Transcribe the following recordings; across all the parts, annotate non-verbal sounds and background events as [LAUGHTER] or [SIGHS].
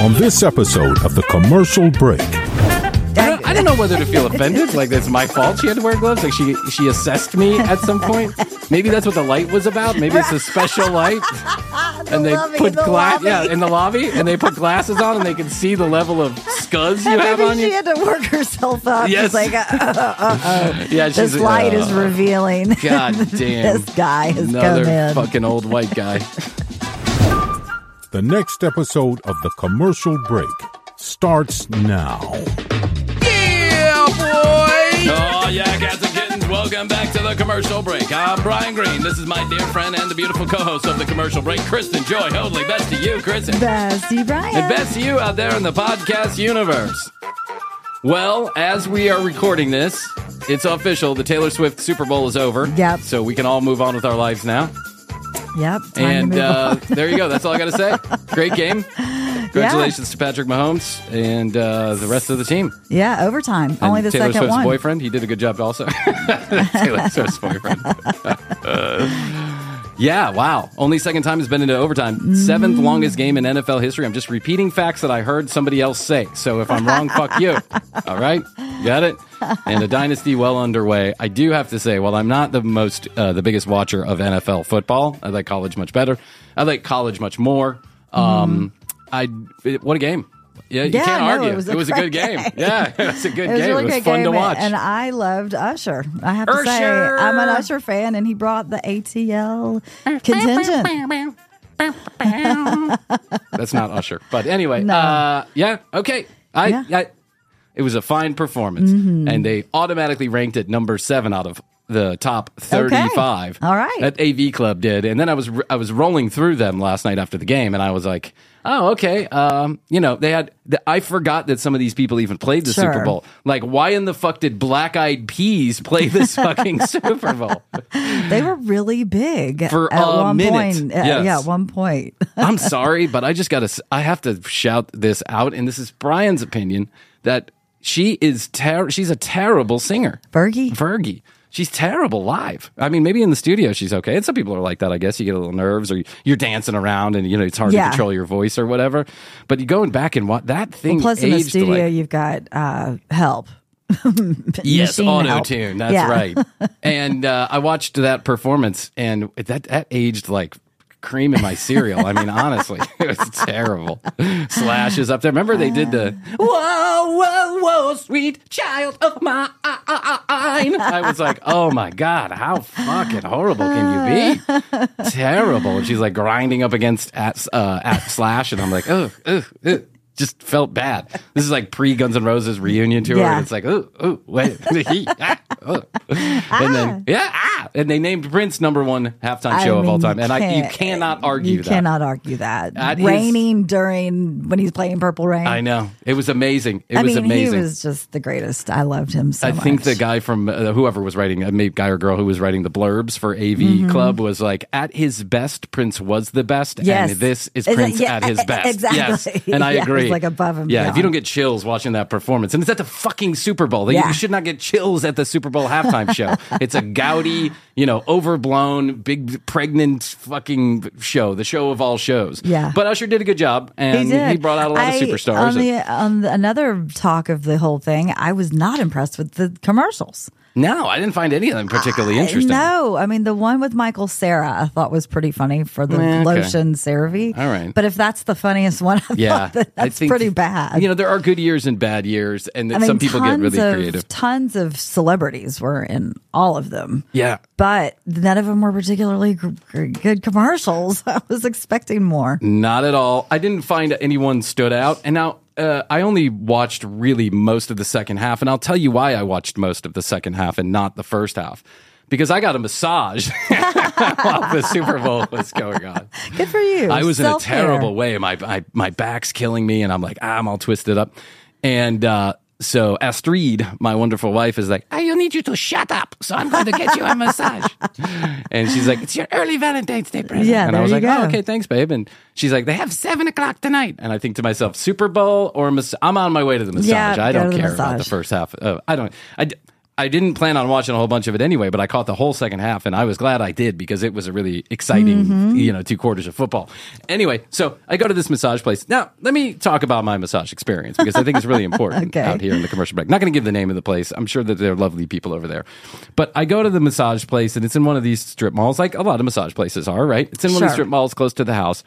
On this episode of The Commercial Break, I don't, know whether to feel offended, like it's my fault she had to wear gloves. Like she she assessed me at some point. Maybe that's what the light was about. Maybe it's a special light, [LAUGHS] and they lobby, put the glass yeah in the lobby, and they put glasses on, and they can see the level of scuzz you And have maybe on she you. She had to work herself up. Yes. Yes. like, uh, uh, uh, uh, [LAUGHS] Yeah, this light uh, is revealing. God [LAUGHS] damn, this guy has another come in. fucking old white guy. The next episode of The Commercial Break starts now. Yeah, boy. Oh yeah, cats and kittens. Welcome back to the commercial break. I'm Bryan Green. This is my dear friend and the beautiful co-host of the commercial break, Kristen Joy Hoadley. Best to you, Kristen. Bessie Bryan. And best to you out there in the podcast universe. Well, as we are recording this, it's official. The Taylor Swift Super Bowl is over. Yep. So we can all move on with our lives now. Yep. and uh, there you go. That's all I got to say. Great game. [LAUGHS] Congratulations to Patrick Mahomes and uh, the rest of the team. yeah, overtime. And Only the Taylor second Swift's one. boyfriend. He did a good job also. [LAUGHS] Taylor Swift's boyfriend. [LAUGHS] Yeah, wow. Only second time has been into overtime. Seventh Mm. longest game in NFL history. I'm just repeating facts that I heard somebody else say. So if I'm wrong, fuck you. [LAUGHS] All right? Got it? And a dynasty well underway. I do have to say, while I'm not the most, uh, the biggest watcher of NFL football, I like college much better. I like college much more. Um, I, it- what a game. Yeah, you. Yeah, can't no, argue. it was a a good game. game. Yeah, [LAUGHS] it was a good [LAUGHS] It was game. really it was good fun game, to watch. and I loved Usher. I have to say, I'm an Usher fan, and he brought the ATL contingent. [LAUGHS] That's not Usher. But anyway, No. uh, yeah, okay. I, Yeah. I, it was a fine performance, Mm-hmm. and they automatically ranked it number seven out of the top thirty-five. All right. that AV Club did, and then I was I was rolling through them last night after the game, and I was like, oh, okay. Um, you know, they had. The, I forgot that some of these people even played the Super Bowl. Like, why in the fuck did Black Eyed Peas play this [LAUGHS] fucking Super Bowl? They were really big For at a one minute, point. Uh, yes. Yeah, at one point. [LAUGHS] I'm sorry, but I just got to. I have to shout this out, and this is Bryan's opinion that she is. Ter- she's a terrible singer, Fergie? Fergie. She's terrible live. I mean, maybe in the studio she's okay. And some people are like that. I guess you get a little nerves, or you're dancing around, and you know it's hard Yeah. to control your voice or whatever. But you going back and what that thing Plus, in the studio, like you've got uh, help. [LAUGHS] Yes, auto tune. That's Yeah. right. [LAUGHS] And uh, I watched that performance, and that that aged like cream in my cereal. I mean, honestly, [LAUGHS] it was terrible. Slash is up there. Remember they did the whoa, whoa, whoa, sweet child of mine. I was like, oh my god, how fucking horrible can you be? terrible. And she's like grinding up against at uh, at Slash, and I'm like, oh, ugh, ugh. Just felt bad. This is like pre Guns N' Roses reunion tour. Yeah. And it's like, oh, oh, wait. [LAUGHS] He, ah, oh. And then, yeah, ah. And they named Prince number one halftime I show of all time. And I, you cannot argue You that. cannot argue that. That is- Raining during when he's playing Purple Rain. I know. It was amazing. It I was mean, amazing. he was just the greatest. I loved him so I much. think the guy from uh, whoever was writing, uh, maybe guy or girl who was writing the blurbs for AV Mm-hmm. Club was like, at his best, Prince was the best. Yes. And this is Is it- Prince yeah, at his best. exactly. Yes. And I [LAUGHS] Yeah, it was like above and Yeah. If you don't get chills watching that performance, and it's at the fucking Super Bowl, Yeah. you should not get chills at the Super Bowl halftime [LAUGHS] show. It's a gaudy, you know, overblown, big, pregnant fucking show, the show of all shows. Yeah. But Usher did a good job, and he he brought out a lot I- of superstars. On, the, on the, another talk of the whole thing, I was not impressed with the commercials. No, I didn't find any of them particularly interesting. No, I mean the one with Michael Cera I thought was pretty funny for the Eh, okay. lotion CeraVe. All right. but if that's the funniest one, I Yeah, thought that that's think- pretty bad. You know, there are good years and bad years, and I mean, some people get really of, creative. Tons of celebrities were in all of them. Yeah, But none of them were particularly gr- gr- good commercials. [LAUGHS] I was expecting more. not at all. I didn't find anyone stood out, and now. Uh, I only watched really most of the second half, and I'll tell you why I watched most of the second half and not the first half. Because I got a massage [LAUGHS] while the Super Bowl was going on. [LAUGHS] Good for you. I was in a terrible way. My, my my back's killing me, and I'm like, ah, I'm all twisted up. And uh, so Astrid, my wonderful wife, is like, I need you to shut up. So I'm going to get you a massage. [LAUGHS] and she's like, it's your early Valentine's Day present. Yeah, and I was you like, go. oh, okay, thanks, babe. And she's like, they have seven o'clock tonight. And I think to myself, Super Bowl or mas- I'm on my way to the massage. Yeah, I don't care about the first half. Uh, I don't. I. I didn't plan on watching a whole bunch of it anyway, but I caught the whole second half, and I was glad I did because it was a really exciting, Mm-hmm. you know, two quarters of football. Anyway, so I go to this massage place. Now, let me talk about my massage experience because I think it's really [LAUGHS] important Okay. out here in the commercial break. Not going to give the name of the place. I'm sure that they're lovely people over there, but I go to the massage place, and it's in one of these strip malls, like a lot of massage places are, right? It's in one of these strip malls close to the house,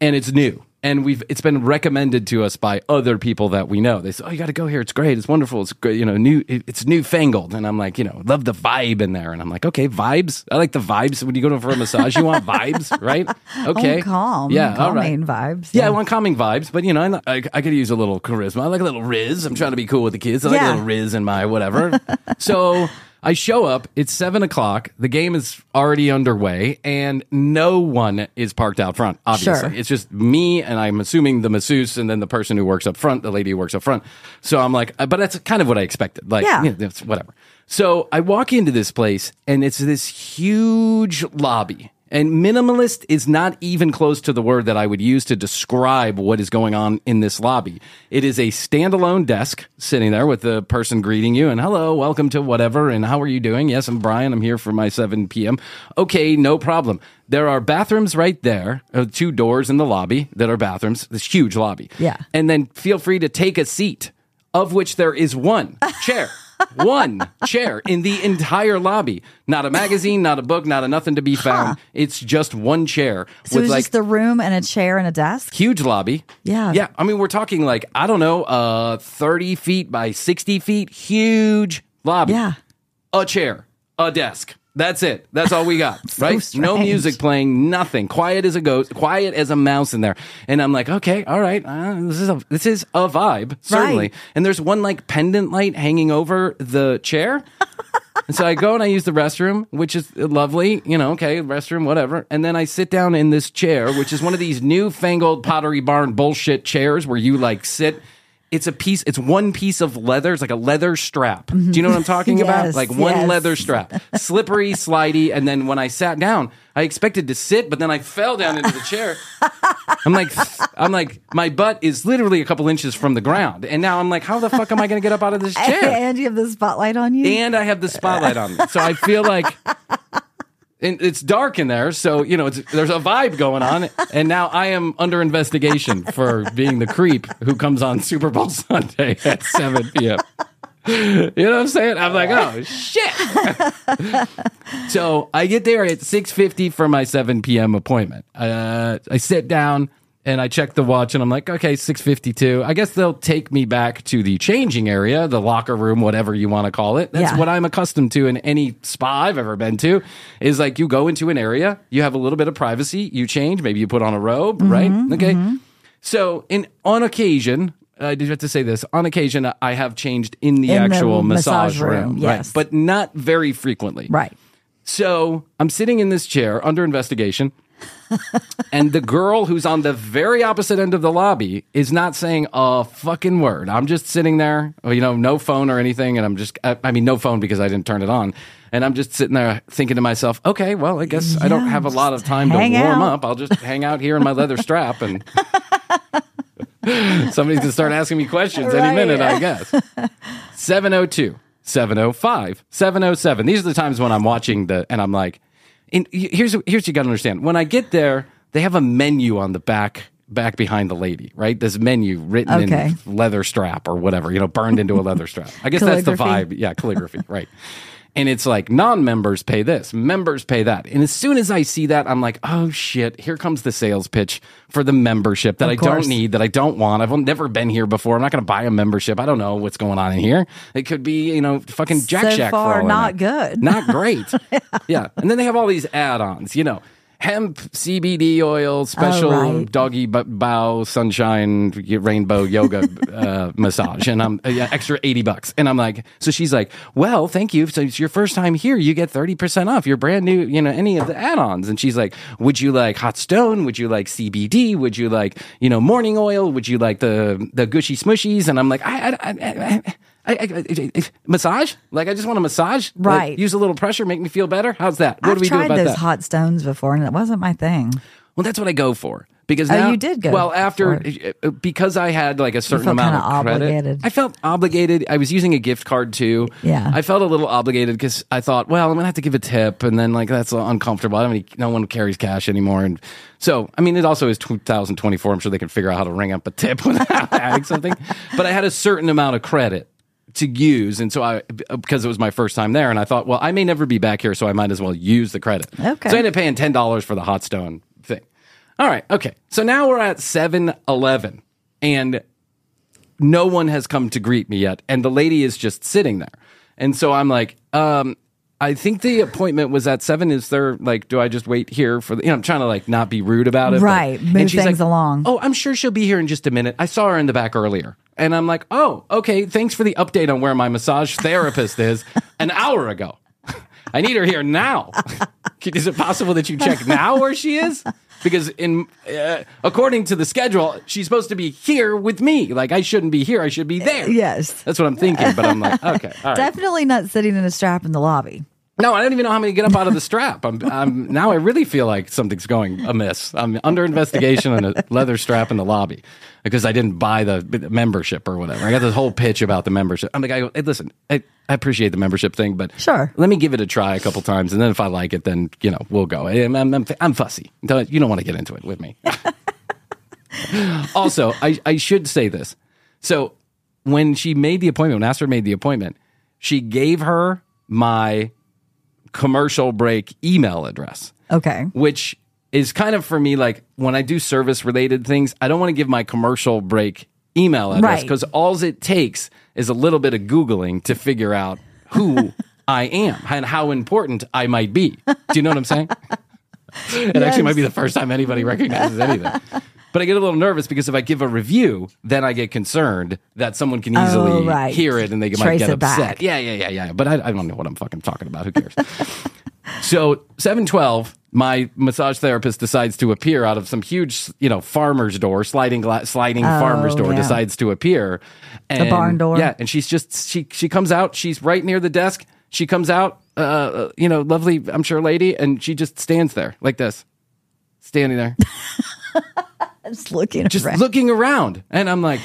and it's new. And we've it's been recommended to us by other people that we know. They say, "Oh, you got to go here. It's great. It's wonderful. It's great. You know, new. it- It's newfangled." And I'm like, you know, love the vibe in there. And I'm like, okay, vibes. I like the vibes. When you go for a massage, you want vibes, [LAUGHS] right? Oh, okay, Oh, calm. Yeah, all right. calming vibes. Yeah, I want calming vibes, but you know, I, I, I could use a little charisma. I like a little riz. I'm trying to be cool with the kids. I like a little riz in my whatever. [LAUGHS] so I show up. It's seven o'clock. The game is already underway, and no one is parked out front. Obviously, Sure. it's just me, and I'm assuming the masseuse, and then the person who works up front, the lady who works up front. So I'm like, uh, but that's kind of what I expected. Like, Yeah. you know, it's whatever. So I walk into this place, and it's this huge lobby. And minimalist is not even close to the word that I would use to describe what is going on in this lobby. It is a standalone desk sitting there with the person greeting you and hello, welcome to whatever, and how are you doing? Yes, I'm Bryan. I'm here for my 7 p.m. Okay, no problem. There are bathrooms right there, uh, two doors in the lobby that are bathrooms, this huge lobby. Yeah. And then feel free to take a seat, of which there is one chair. [LAUGHS] one chair in the entire lobby. Not a magazine, not a book, not a nothing to be found. It's just one chair So it with was like just the room and a chair and a desk. huge lobby. Yeah. Yeah. I mean, we're talking like, I don't know, uh, 30 feet by 60 feet, huge lobby. Yeah. A chair, a desk. That's it. That's all we got, [LAUGHS] right? No music playing, nothing. Quiet as a ghost, quiet as a mouse in there. And I'm like, okay, all right, uh, this is a this is a vibe, certainly. Right. And there's one like pendant light hanging over the chair. [LAUGHS] and so I go and I use the restroom, which is lovely, you know, okay, restroom, whatever. And then I sit down in this chair, which is one of these newfangled Pottery Barn bullshit chairs where you like sit. It's a piece, it's one piece of leather. It's like a leather strap. Do you know what I'm talking [LAUGHS] about? Like one yes. leather strap. Slippery, [LAUGHS] slidey. And then when I sat down, I expected to sit, but then I fell down into the chair. I'm like, I'm like, my butt is literally a couple inches from the ground. And now I'm like, how the fuck am I going to get up out of this [LAUGHS] chair? And you have the spotlight on you. and I have the spotlight on me. So I feel like and it's dark in there, so you know there's a vibe going on. And now I am under investigation for being the creep who comes on Super Bowl [LAUGHS] Sunday at 7 p.m. You know what I'm saying? I'm like, oh shit. so I get there at 6:50 for my 7 p.m. appointment. Uh, I sit down and I check the watch and I'm like, okay, 6:52. I guess they'll take me back to the changing area, the locker room, whatever you want to call it. That's Yeah. what I'm accustomed to in any spa I've ever been to. Is like you go into an area, you have a little bit of privacy, you change, maybe you put on a robe, mm-hmm, right? Okay. Mm-hmm. So, in on occasion, I did have to say this. On occasion, I have changed in the In the actual massage, massage room, room, yes. right? But not very frequently, Right. So I'm sitting in this chair under investigation, and the girl who's on the very opposite end of the lobby is not saying a fucking word. I'm just sitting there, you know, no phone or anything, and I'm just, I, I mean, no phone because I didn't turn it on. And I'm just sitting there thinking to myself, okay, well, I guess I don't have a lot of time to warm out. up. I'll just hang out here in my leather strap and. [LAUGHS] Somebody's going to start asking me questions any minute, I guess. 702 705 707. These are the times when I'm watching the, and I'm like, and here's, here's what you got to understand. When I get there, they have a menu on the back, back behind the lady, right? This menu written Okay. in leather strap or whatever, you know, burned into a leather strap. I guess [LAUGHS] that's the vibe. Yeah, calligraphy, [LAUGHS] right. And it's like non members pay this, members pay that. And as soon as I see that, I'm like, oh shit, here comes the sales pitch for the membership that I don't need, that I don't want. I've never been here before. I'm not going to buy a membership. I don't know what's going on in here. It could be, you know, fucking Jack So Shack. for far, all I know. not good. Not great. [LAUGHS] yeah. And then they have all these add ons, you know. Hemp, CBD oil, special Oh, right. doggy bow, sunshine, rainbow yoga [LAUGHS] uh, massage, and I'm uh, yeah, extra eighty bucks. And I'm like, so she's like, well, thank you. So it's your first time here. You get thirty percent off your brand new, you know, any of the add-ons. And she's like, would you like hot stone? Would you like CBD? Would you like, you know, morning oil? Would you like the the gushy smushies? And I'm like, I, I, I, I, I, I, I massage? Like I just want a massage, Like, Right. use a little pressure, make me feel better. How's that? What I've do we do I tried about those that? hot stones before, and it wasn't my thing. Well, that's what I go for because Oh, you did go well after for uh, because I had like a certain amount kinda credit. obligated. I felt obligated. I was using a gift card too. Yeah. I felt a little obligated because I thought, well, I'm gonna have to give a tip, and then like that's uncomfortable. I don't any, no one carries cash anymore, and so I mean, it also is 2024. I'm sure they can figure out how to ring up a tip [LAUGHS] without adding something. But I had a certain amount of credit to use and so i because it was my first time there and i thought well i may never be back here so i might as well use the credit Okay. so i ended up paying $10 for the hot stone thing all right okay so now we're at 7-eleven and no one has come to greet me yet and the lady is just sitting there and so i'm like um I think the appointment was at seven. Is there like, do I just wait here for the? You know, I'm trying to like not be rude about it, but- Right, and move things like, along. Oh, I'm sure she'll be here in just a minute. I saw her in the back earlier. And I'm like, oh, okay. Thanks for the update on where my massage therapist is an hour ago. I need her here now. [LAUGHS] is it possible that you check now where she is? Because in uh, according to the schedule, she's supposed to be here with me. Like I shouldn't be here. I should be there. Yes. That's what I'm thinking. But I'm like, okay, all right. [LAUGHS] Definitely not sitting in a strap in the lobby. No, I don't even know how many get up out of the strap. I'm, I'm now. I really feel like something's going amiss. I'm under investigation on a leather strap in the lobby because I didn't buy the membership or whatever. I got this whole pitch about the membership. I'm like, I go, hey, listen, I, I appreciate the membership thing, but Sure. let me give it a try a couple times, and then if I like it, then you know we'll go. I'm, I'm, I'm, fussy. You don't want to get into it with me. [LAUGHS] also, I, I should say this. So when she made the appointment, when Astrid made the appointment, she gave her my commercial break email address, Okay. which is kind of for me like when I do service related things, I don't want to give my commercial break email address Right. because all it takes is a little bit of Googling to figure out who [LAUGHS] I am and how important I might be. Do you know what I'm saying? [LAUGHS] It actually might be the first time anybody recognizes anything. [LAUGHS] But I get a little nervous because if I give a review, then I get concerned that someone can easily Oh, right. hear it and they might get it back. upset. Yeah, yeah, yeah, yeah. But I, I don't know what I'm fucking talking about. Who cares? [LAUGHS] so 712, my massage therapist decides to appear out of some huge, you know, farmer's door, sliding gla- sliding farmer's door Oh, yeah. decides to appear. And, barn door. Yeah, and she's just she she comes out. She's right near the desk. She comes out, uh, you know, lovely, I'm sure, lady, and she just stands there like this, standing there, [LAUGHS] Just looking just around. looking around, and I'm like.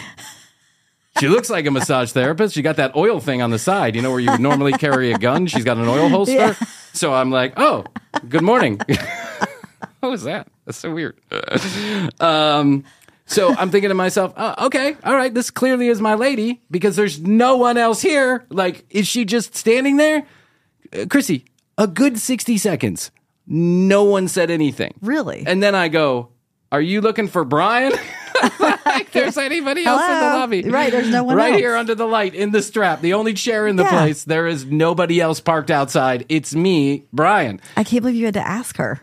She looks like a massage therapist. She got that oil thing on the side, you know, where you would normally carry a gun. She's got an oil holster. Yeah. So I'm like, oh, good morning. [LAUGHS] what was that? That's so weird. um, so I'm thinking to myself, oh, okay, all right, this clearly is my lady because there's no one else here. Like, is she just standing there? Uh, Krissy, a good 60 seconds. No one said anything. Really? And then I go, are you looking for Bryan? [LAUGHS] like there's [LAUGHS] anybody else in the lobby. Right, there's no one Right else. here under the light in the strap, the only chair in the Yeah. place. There is nobody else parked outside. It's me, Bryan. I can't believe you had to ask her.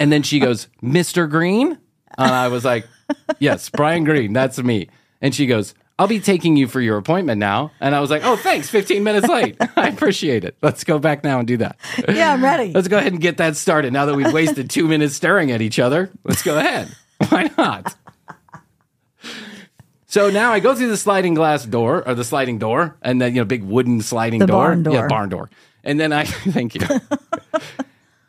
And then she goes, [LAUGHS] Mr. Green? And I was like, yes, Bryan Green, that's me. And she goes, I'll be taking you for your appointment now. And I was like, oh, thanks, 15 minutes late. I appreciate it. Let's go back now and do that. Yeah, I'm ready. Let's go ahead and get that started. Now that we've wasted two minutes staring at each other, let's go ahead. [LAUGHS] Why not? So now I go through the sliding glass door or the sliding door and then, you know, big wooden sliding The door. barn door. Yeah, barn door. And then I, [LAUGHS] thank you.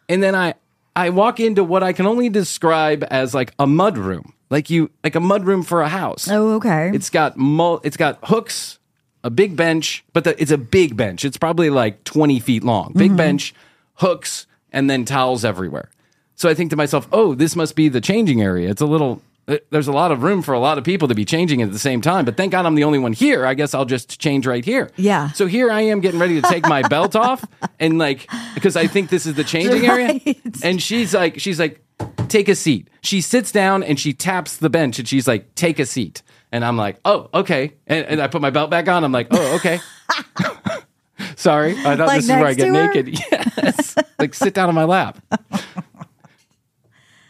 and then I, I walk into what I can only describe as like a mud room, like you, like a mud room for a house. Oh, okay. It's got mul- it's got hooks, a big bench, but the, it's a big bench. It's probably like 20 feet long. Big Mm-hmm. bench, hooks, and then towels everywhere. So I think to myself, oh, this must be the changing area. It's a little, uh, there's a lot of room for a lot of people to be changing at the same time. But thank God I'm the only one here. I guess I'll just change right here. Yeah. So here I am getting ready to take my belt [LAUGHS] off and like, because I think this is the changing area. And she's like, she's like, take a seat. She sits down and she taps the bench and she's like, take a seat. And I'm like, oh, okay. And, and I put my belt back on. I'm like, oh, okay. [LAUGHS] Sorry. I thought Like this is where I get naked. [LAUGHS] Yes. like sit down on my lap.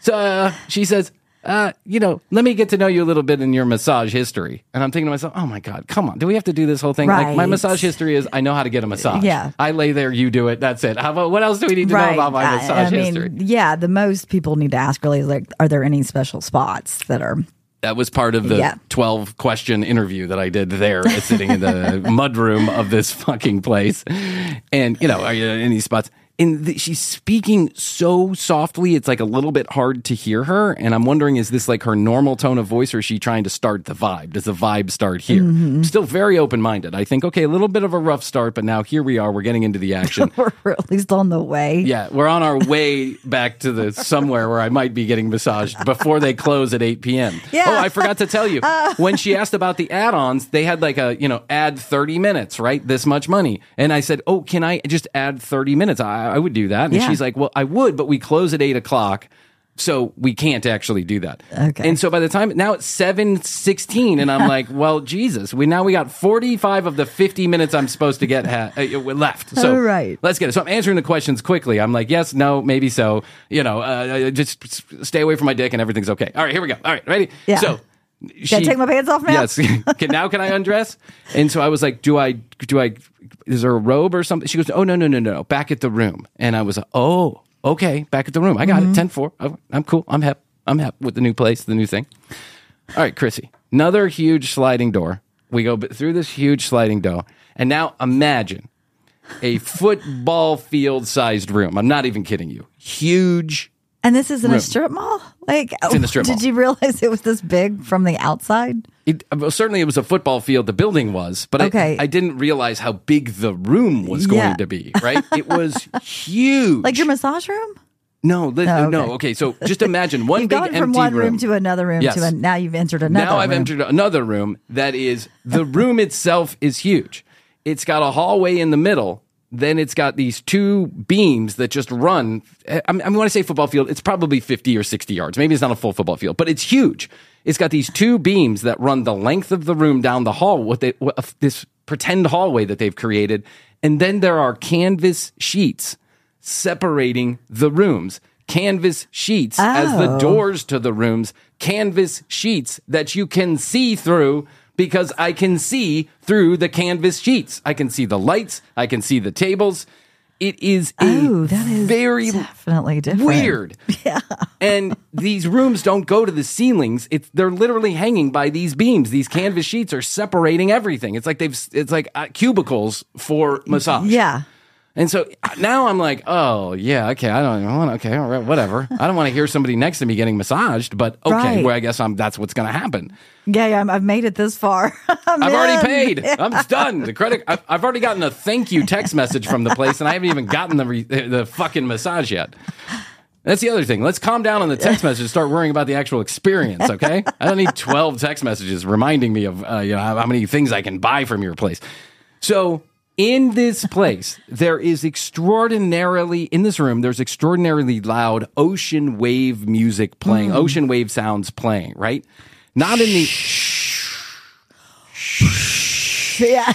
So uh, she says, uh, you know, let me get to know you a little bit in your massage history. And I'm thinking to myself, oh my God, come on. Do we have to do this whole thing? Like my massage history is I know how to get a massage. Yeah. I lay there, you do it. That's it. How about what else do we need to know about my I- massage I mean, history? Yeah, the most people need to ask really is like, are there any special spots that are That was part of the Yeah. 12 question interview that I did there, sitting in the [LAUGHS] mud room of this fucking place. And, you know, are you in any spots? And the, she's speaking so softly, it's like a little bit hard to hear her. And I'm wondering, is this like her normal tone of voice or is she trying to start the vibe? Does the vibe start here? Mm-hmm. Still very open minded. I think, okay, a little bit of a rough start, but now here we are. We're getting into the [LAUGHS] action. we're at least on the way? Yeah, we're on our way back to the [LAUGHS] somewhere where I might be getting massaged before they close at 8 p.m. Yeah. Oh, I forgot to tell you. [LAUGHS] when she asked about the add-ons, they had like a, you know, add 30 minutes, right? This much money. And I said, oh, can I just add 30 minutes? I, I would do that. And Yeah. she's like, well, I would, but we close at 8 o'clock. So we can't actually do that. Okay. And so by the time now it's seven sixteen, and I'm [LAUGHS] like, well, Jesus, we now we got forty five of the fifty minutes I'm supposed to get ha- uh, left. So All right. let's get it. So I'm answering the questions quickly. I'm like, yes, no, maybe so. You know, uh, just s- stay away from my dick and everything's okay. All right, here we go. All right, ready? Yeah. So. Can I take my pants off now? Yes. [LAUGHS] can, now can I undress? And so I was like, do I, do I, is there a robe or something? She goes, oh, no, no, no, no. Back at the room. And I was like, oh, okay. Back at the room. I got Mm-hmm. it. 10 4. Oh, I'm cool. I'm hep. I'm hep with the new place, the new thing. All right, Krissy. Another huge sliding door. We go through this huge sliding door. And now imagine a football field sized room. I'm not even kidding you. Huge. And this is in Room. a strip mall? Like, in a strip [LAUGHS] did you realize it was this big from the outside? It, uh, well, certainly, it was a football field. The building was, but Okay. I, I didn't realize how big the room was going Yeah. to be. Right? It was [LAUGHS] huge. Like your massage room? no, li- Oh, no. okay. Okay, so just [LAUGHS] imagine one You've big gone empty from one room. room to another room Yes. to a, now you've entered another room. now I've room. entered another room that is the room itself is huge. It's got a hallway in the middle. Then it's got these two beams that just run. I mean, I when I say football field, it's probably 50 or 60 yards. Maybe it's not a full football field, but it's huge. It's got these two beams that run the length of the room down the hall, what they, what, this pretend hallway that they've created. And then there are canvas sheets separating the rooms. Canvas sheets as the Oh. doors to the rooms, canvas sheets that you can see through because I can see through the canvas sheets. I can see the lights, I can see the tables. It is Oh, that is very definitely different. weird. [LAUGHS] Yeah. and these rooms don't go to the ceilings. It's they're literally hanging by these beams. These canvas sheets are separating everything. It's like they've it's like uh, cubicles for massage. Yeah. And so now I'm like, oh yeah, okay, I don't want okay, all right, whatever. I don't want to hear somebody next to me getting massaged, but okay, Right. well I guess I'm that's what's going to happen. Yeah, yeah, I'm- I've made it this far. [LAUGHS] I'm I've already paid. [LAUGHS] I'm done. The credit. I've, I've already gotten a thank you text message from the place, and I haven't even gotten the re, the fucking massage yet. That's the other thing. Let's calm down on the text message. and Start worrying about the actual experience. Okay. I don't need twelve text messages reminding me of uh, you know how many things I can buy from your place. So in this place, [LAUGHS] there is extraordinarily in this room. There's extraordinarily loud ocean wave music playing, hmm. ocean wave sounds playing. Right. Not in the Yeah.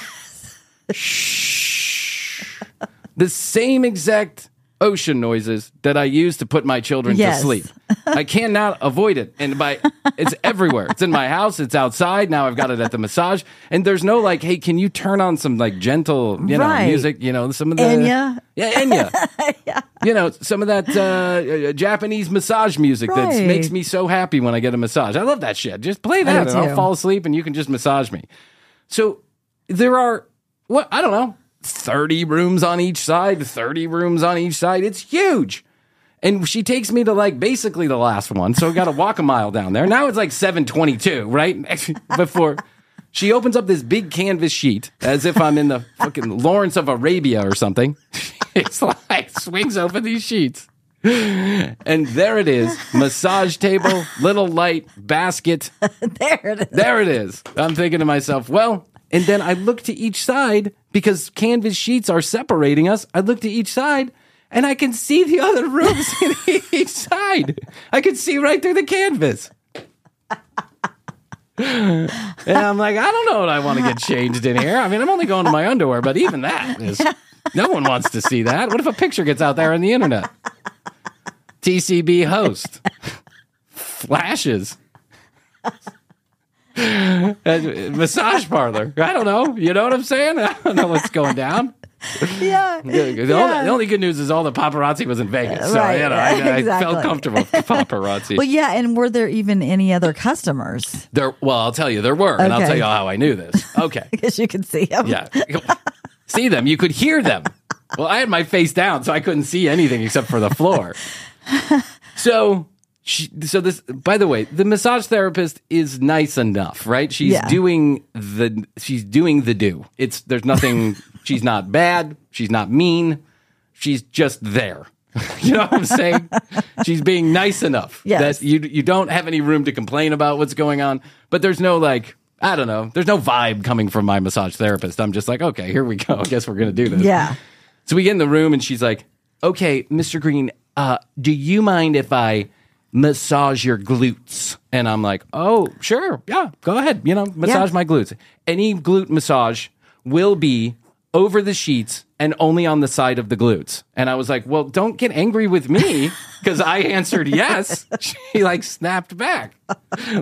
[LAUGHS] the same exact ocean noises that I use to put my children Yes. to sleep. [LAUGHS] I cannot avoid it. And by it's everywhere. It's in my house, it's outside. Now I've got it at the massage. And there's no like, hey, can you turn on some like gentle, you know, Right. music, you know, some of the Enya? Yeah, Enya. [LAUGHS] Yeah. You know, some of that uh, uh, Japanese massage music that makes me so happy when I get a massage. I love that shit. Just play that and I'll fall asleep and you can just massage me. So there are what I don't know, 30 rooms on each side, 30 rooms on each side. It's huge. And she takes me to like basically the last one. So I got to walk a mile down there. Now it's like 722, right? [LAUGHS] Before she opens up this big canvas sheet as if I'm in the fucking Lawrence of Arabia or something. [LAUGHS] It's like swings open these sheets. And there it is massage table, little light, basket. [LAUGHS] There it is. There it is. I'm thinking to myself, well, and then I look to each side because canvas sheets are separating us. I look to each side and I can see the other rooms [LAUGHS] in each side. I can see right through the canvas. And I'm like, I don't know what I want to get changed in here. I mean, I'm only going to my underwear, but even that is no one wants to see that. What if a picture gets out there on the internet? TCB host flashes. Massage parlor. I don't know. You know what I'm saying? I don't know what's going down. Yeah. The, only, the only good news is all the paparazzi was in Vegas. So, Right. you know, [LAUGHS] I, I felt comfortable with the paparazzi. Well, yeah. And were there even any other customers? there, well, I'll tell you, there were. And I'll tell you how I knew this. Okay. [LAUGHS] Because you could see them. Yeah. see them. You could hear them. Well, I had my face down, so I couldn't see anything except for the floor. [LAUGHS] So, she, so this. By the way, the massage therapist is nice enough, right? She's Yeah. doing the. She's doing the do. It's there's nothing. [LAUGHS] she's not bad. She's not mean. She's just there. [LAUGHS] you know what I'm saying? [LAUGHS] she's being nice enough Yes. that you you don't have any room to complain about what's going on. But there's no like. I don't know. There's no vibe coming from my massage therapist. I'm just like, okay, here we go. I guess we're gonna do this. Yeah. So we get in the room and she's like, "Okay, Mr. Green, uh, do you mind if I massage your glutes?" And I'm like, "Oh, sure, yeah, go ahead. You know, massage Yeah. my glutes. Any glute massage will be over the sheets and only on the side of the glutes." And I was like, "Well, don't get angry with me because I answered yes." [LAUGHS] She like snapped back,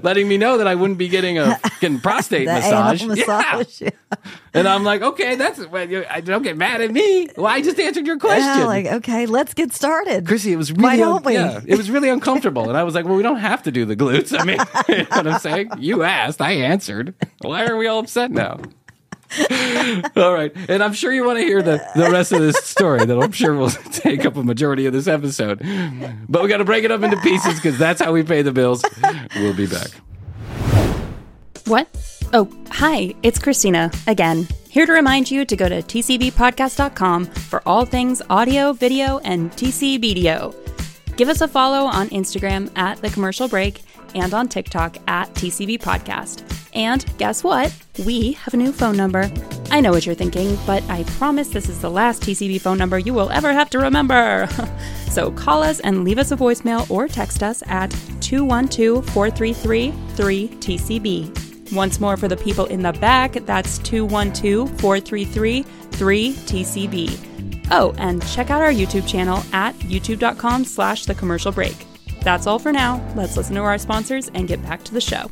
letting me know that I wouldn't be getting a fucking [LAUGHS] prostate massage. Massage. Yeah. And I'm like, okay, that's I don't get mad at me. Well, I just answered your question. Yeah, like, okay, let's get started. Krissy, it was really Why don't we? yeah, it was really uncomfortable. And I was like, well, we don't have to do the glutes. I mean, [LAUGHS] you know what I'm saying? You asked, I answered. Why are we all upset now? All right. And I'm sure you want to hear the, the rest of this story that I'm sure will [LAUGHS] take up a majority of this episode. But we got to break it up into pieces because that's how we pay the bills. We'll be back. What? Oh, hi, it's Christina again. Here to remind you to go to tcbpodcast.com for all things audio, video, and TCBDO. Give us a follow on Instagram at The Commercial Break and on TikTok at TCB Podcast. And guess what? We have a new phone number. I know what you're thinking, but I promise this is the last TCB phone number you will ever have to remember. [LAUGHS] so call us and leave us a voicemail or text us at 212 433 3TCB. Once more for the people in the back, that's 212 433 3TCB. Oh, and check out our YouTube channel at youtube.com slash the commercial break. That's all for now. Let's listen to our sponsors and get back to the show.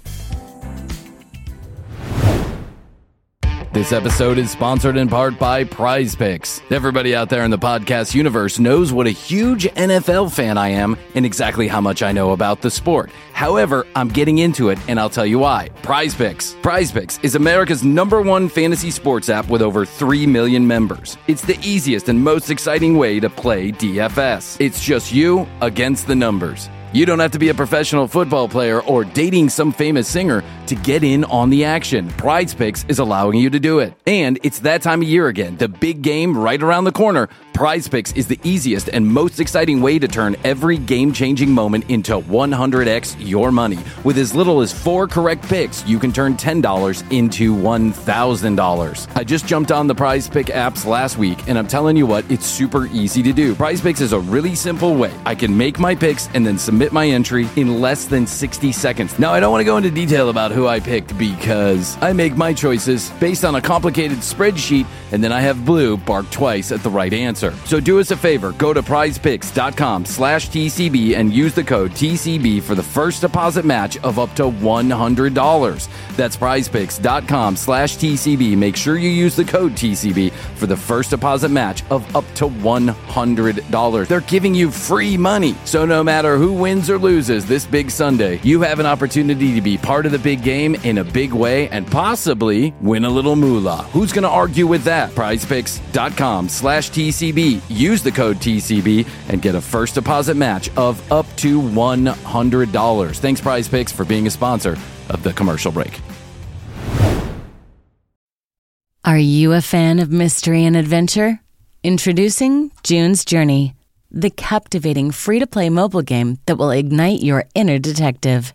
This episode is sponsored in part by Prize Picks. Everybody out there in the podcast universe knows what a huge NFL fan I am and exactly how much I know about the sport. However, I'm getting into it and I'll tell you why. Prize Picks. Prize Picks is America's number one fantasy sports app with over 3 million members. It's the easiest and most exciting way to play DFS. It's just you against the numbers. You don't have to be a professional football player or dating some famous singer to get in on the action. Prize Picks is allowing you to do it. And it's that time of year again. The big game right around the corner. Prize Picks is the easiest and most exciting way to turn every game changing moment into 100x your money. With as little as four correct picks, you can turn $10 into $1,000. I just jumped on the Prize Pick apps last week, and I'm telling you what, it's super easy to do. Prize Picks is a really simple way. I can make my picks and then submit submit my entry in less than 60 seconds. Now, I don't want to go into detail about who I picked because I make my choices based on a complicated spreadsheet and then I have Blue bark twice at the right answer. So do us a favor, go to prizepicks.com slash TCB and use the code TCB for the first deposit match of up to $100. That's prizepicks.com slash TCB. Make sure you use the code TCB for the first deposit match of up to $100. They're giving you free money. So no matter who wins or loses this big Sunday, you have an opportunity to be part of the big game in a big way and possibly win a little moolah. Who's going to argue with that? prizepicks.com slash TCB. Use the code TCB and get a first deposit match of up to $100. Thanks, Prize Picks, for being a sponsor of the commercial break. Are you a fan of mystery and adventure? Introducing June's Journey, the captivating free to play mobile game that will ignite your inner detective.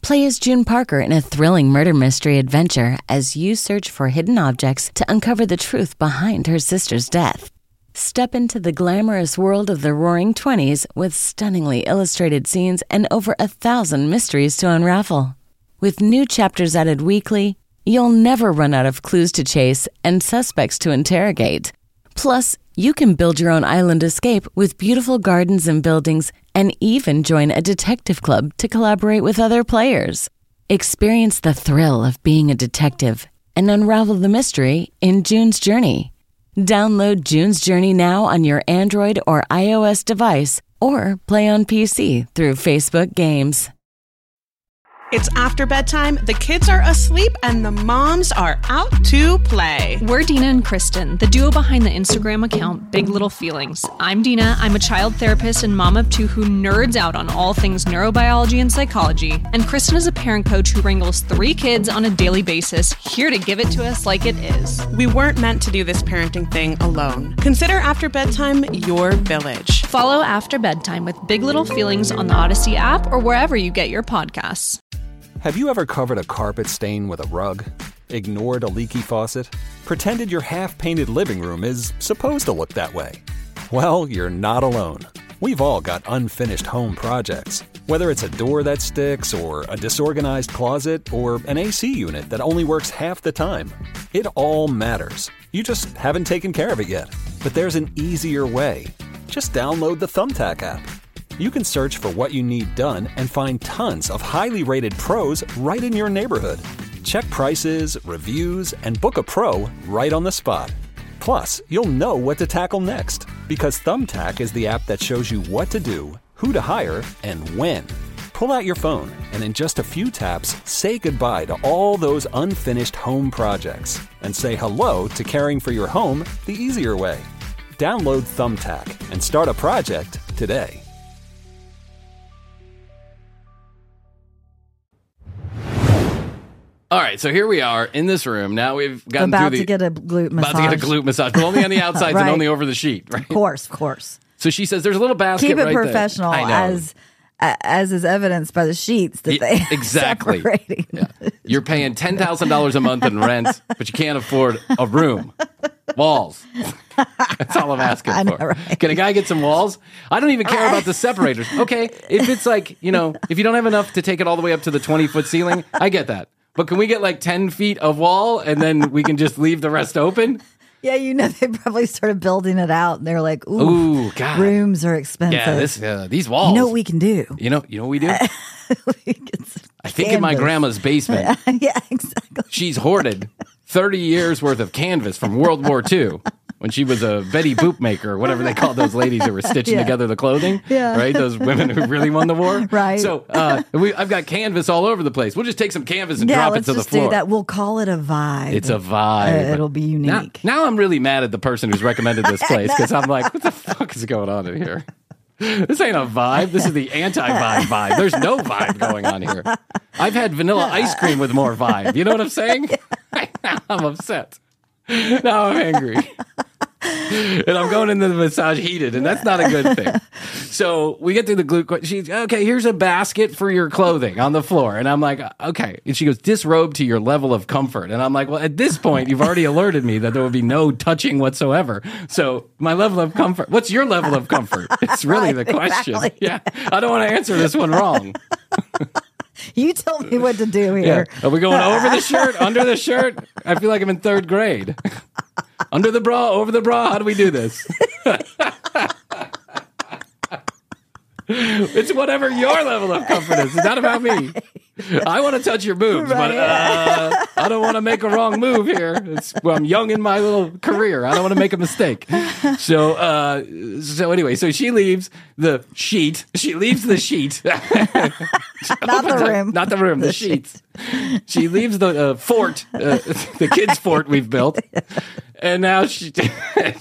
Play as June Parker in a thrilling murder mystery adventure as you search for hidden objects to uncover the truth behind her sister's death. Step into the glamorous world of the roaring 20s with stunningly illustrated scenes and over a thousand mysteries to unravel. With new chapters added weekly, you'll never run out of clues to chase and suspects to interrogate. Plus, you can build your own island escape with beautiful gardens and buildings, and even join a detective club to collaborate with other players. Experience the thrill of being a detective and unravel the mystery in June's Journey. Download June's Journey now on your Android or iOS device, or play on PC through Facebook Games. It's after bedtime, the kids are asleep, and the moms are out to play. We're Deena and Kristin, the duo behind the Instagram account Big Little Feelings. I'm Deena, I'm a child therapist and mom of two who nerds out on all things neurobiology and psychology. And Kristin is a parent coach who wrangles three kids on a daily basis, here to give it to us like it is. We weren't meant to do this parenting thing alone. Consider After Bedtime your village. Follow After Bedtime with Big Little Feelings on the Odyssey app or wherever you get your podcasts. Have you ever covered a carpet stain with a rug? Ignored a leaky faucet? Pretended your half painted living room is supposed to look that way? Well, you're not alone. We've all got unfinished home projects. Whether it's a door that sticks, or a disorganized closet, or an AC unit that only works half the time, it all matters. You just haven't taken care of it yet. But there's an easier way. Just download the Thumbtack app. You can search for what you need done and find tons of highly rated pros right in your neighborhood. Check prices, reviews, and book a pro right on the spot. Plus, you'll know what to tackle next because Thumbtack is the app that shows you what to do, who to hire, and when. Pull out your phone and in just a few taps, say goodbye to all those unfinished home projects and say hello to caring for your home the easier way. Download Thumbtack and start a project today. All right, so here we are in this room. Now we've gotten About through the to get a glute massage. about to get a glute massage, but only on the [LAUGHS] outside Right. and only over the sheet, right? Of course, of course. So she says there's a little basket. Keep it right there. professional, as as is evidenced by the sheets that Yeah, they [LAUGHS] exactly. separating. You're paying ten thousand dollars a month in rent, but you can't afford a room. Walls. [LAUGHS] That's all I'm asking I know, for. right? Can a guy get some walls? I don't even care about the separators. Okay, if it's like you know, if you don't have enough to take it all the way up to the 20 foot ceiling, I get that. But can we get like 10 feet of wall and then we can just leave the rest open? [LAUGHS] Yeah, you know they probably started building it out, and they're like, "Ooh, Ooh, God. rooms are expensive." Yeah, this uh, these walls. you know what we can do? You know, you know what we do? [LAUGHS] We I think in my grandma's basement, [LAUGHS] yeah, exactly. she's hoarded 30 years worth of canvas from World War II when she was a Betty Boop maker, whatever they called those ladies who were stitching Yeah. together the clothing. Yeah. Right? Those women who really won the war. [LAUGHS] Right. So uh, we, I've got canvas all over the place. We'll just take some canvas and Yeah, drop it to the floor. do that. We'll call it a vibe. It's a vibe. Uh, it'll be unique. now I'm really mad at the person who's recommended this [LAUGHS] place because I'm like, what the fuck is going on in here? This ain't a vibe. This is the anti-vibe vibe. There's no vibe going on here. I've had vanilla ice cream with more vibe. You know what I'm saying? [LAUGHS] now I'm upset. Now I'm angry. And I'm going into the massage heated, and that's not a good thing. [LAUGHS] So we get through the glute. She's okay. Here's a basket for your clothing on the floor, and I'm like, okay. And she goes, disrobe to your level of comfort, and I'm like, well, at this point, you've already alerted me that there would be no touching whatsoever. So my level of comfort. What's your level of comfort? It's really the [LAUGHS] question. Exactly. Yeah, I don't want to answer this one wrong. [LAUGHS] You tell me what to do Yeah. here. Are we going over the shirt, under the shirt? I feel like I'm in third grade. [LAUGHS] under the bra, over the bra. How do we do this? [LAUGHS] it's whatever your level of comfort is. It's not about me. I want to touch your boobs, but uh, I don't want to make a wrong move here. It's, well, I'm young in my little career. I don't want to make a mistake. So, uh, so anyway, so she leaves the sheet. She leaves the sheet. [LAUGHS] [LAUGHS] Not the room. Not the room. The, sheets. [LAUGHS] She leaves the uh, fort, uh, [LAUGHS] the kids' fort we've built, and now she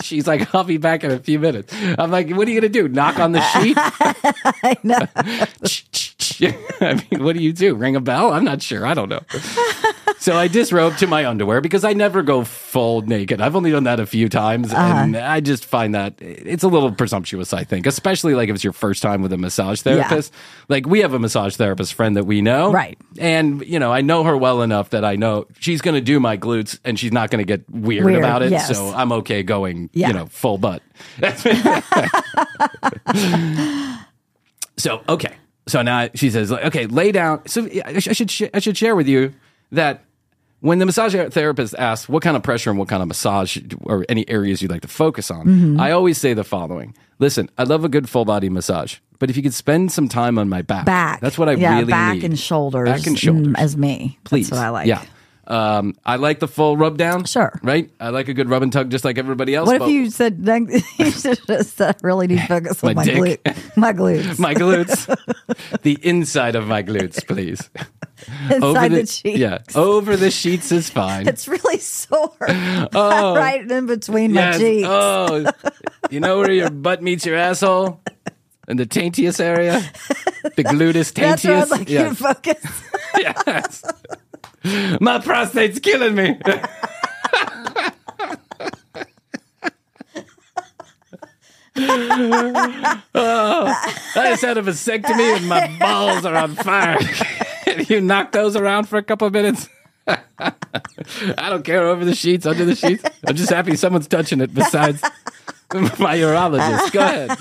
she's like, "I'll be back in a few minutes." I'm like, "What are you gonna do? Knock on the sheet?" I know. [LAUGHS] I mean, what do you do? Ring a bell? I'm not sure. I don't know. [LAUGHS] So I disrobe to my underwear because I never go full naked. I've only done that a few times, uh-huh. and I just find that it's a little presumptuous. I think, especially like if it's your first time with a massage therapist. Like we have a massage therapist friend that we know, Right. And you know, I know her well enough that I know she's going to do my glutes, and she's not going to get weird, Weird, about it. yes. So I'm okay going, Yeah. you know, full butt. [LAUGHS] So okay, so now she says, like, okay, lay down. So I should sh- I should share with you that when the massage therapist asks what kind of pressure and what kind of massage or any areas you'd like to focus on, Mm-hmm. I always say the following: Listen, I love a good full body massage, but if you could spend some time on my back, Back. that's what I yeah, really back need. and shoulders. back and shoulders, mm, as me. please. That's what I like. Yeah. Um, I like the full rub down. Sure. Right. I like a good rub and tug, just like everybody else. What if you said [LAUGHS] you should have said really need to focus on My my, dick. glute, my glutes, [LAUGHS] my glutes, the inside of my glutes, please. [LAUGHS] inside the, sheets, Yeah, over the sheets is fine. It's really sore. Oh. right in between my Yes. cheeks. Oh, you know where your butt meets your asshole? In the taintiest area? The gluteus That's where taintiest? like you to focus. yes. My prostate's killing me. [LAUGHS] oh, I just had a vasectomy and my balls are on fire. you knock those around for a couple of minutes. [LAUGHS] I don't care over the sheets, under the sheets. I'm just happy someone's touching it besides my urologist. Go ahead.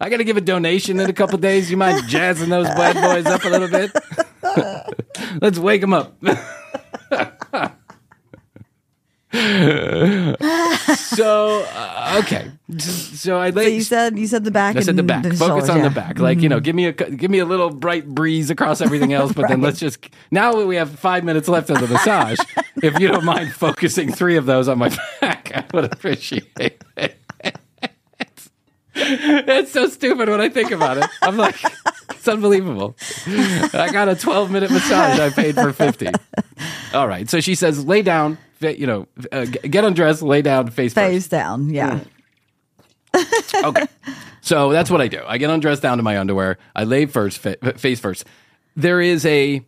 I got to give a donation in a couple days. You mind jazzing those bad boys up a little bit? [LAUGHS] Let's wake them up. [LAUGHS] so uh, okay, so I So you said you said the back. I said the back. Focus shoulders, on the back. Like you know, give me a give me a little bright breeze across everything else. But then [LAUGHS] let's just now we have five minutes left of the massage. if you don't mind focusing three of those on my back, I would appreciate it. It's so stupid when I think about it. I'm like, it's unbelievable. I got a 12 minute massage. I paid for 50. All right. So she says, lay down, you know, uh, get undressed, lay down, face first. Face down. Yeah. Okay. So that's what I do. I get undressed down to my underwear. I lay first, fa- face first. There is a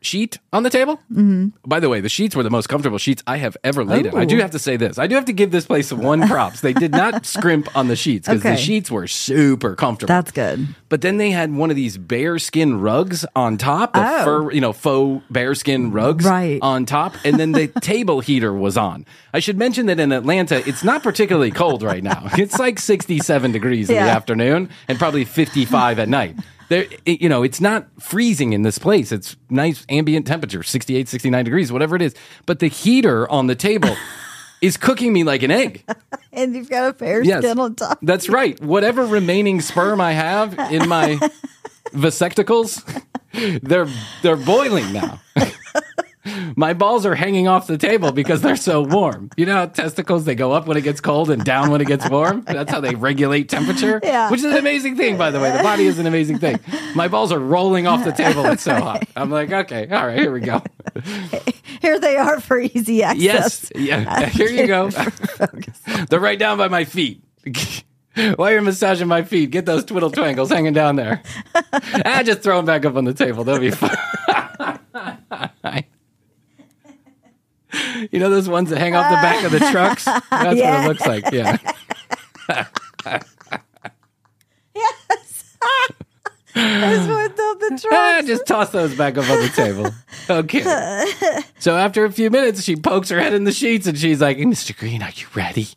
sheet on the table. Mm-hmm. By the way, the sheets were the most comfortable sheets I have ever laid in. I do have to say this. I do have to give this place one props. They did not [LAUGHS] scrimp on the sheets because the sheets were super comfortable. That's good. But then they had one of these bearskin rugs on top, the Oh. fur, you know, faux bearskin rugs Right. on top, and then the [LAUGHS] table heater was on. I should mention that in Atlanta, it's not particularly cold right now. It's like 67 degrees in the afternoon and probably 55 at night. There, it- you know, it's not freezing in this place. It's nice ambient temperature, 68, 69 degrees, whatever it is. But the heater on the table [LAUGHS] is cooking me like an egg. [LAUGHS] And you've got a fair Yes. skin on top. That's right. Whatever remaining sperm I have in my [LAUGHS] vasecticles, they're they're boiling now. My balls are hanging off the table because they're so warm. You know how testicles they go up when it gets cold and down when it gets warm? [LAUGHS] That's how they regulate temperature. Yeah. Which is an amazing thing, by the way. The body is an amazing thing. My balls are rolling off the table. It's so hot. [LAUGHS] I'm like, okay, all right, here we go. [LAUGHS] Here they are for easy access. Yes. Yeah. Here you go. They're right down by my feet. While you're massaging my feet, get those twiddle twangles hanging down there. ah, just throw them back up on the table. They'll be fine. [LAUGHS] You know those ones that hang off the back of the trucks? That's Yeah. what it looks like. Yeah. [LAUGHS] [LAUGHS] That's what the, the Ah, just toss those back up on the table. Okay. So after a few minutes, she pokes her head in the sheets and she's like, Mr. Green, are you ready?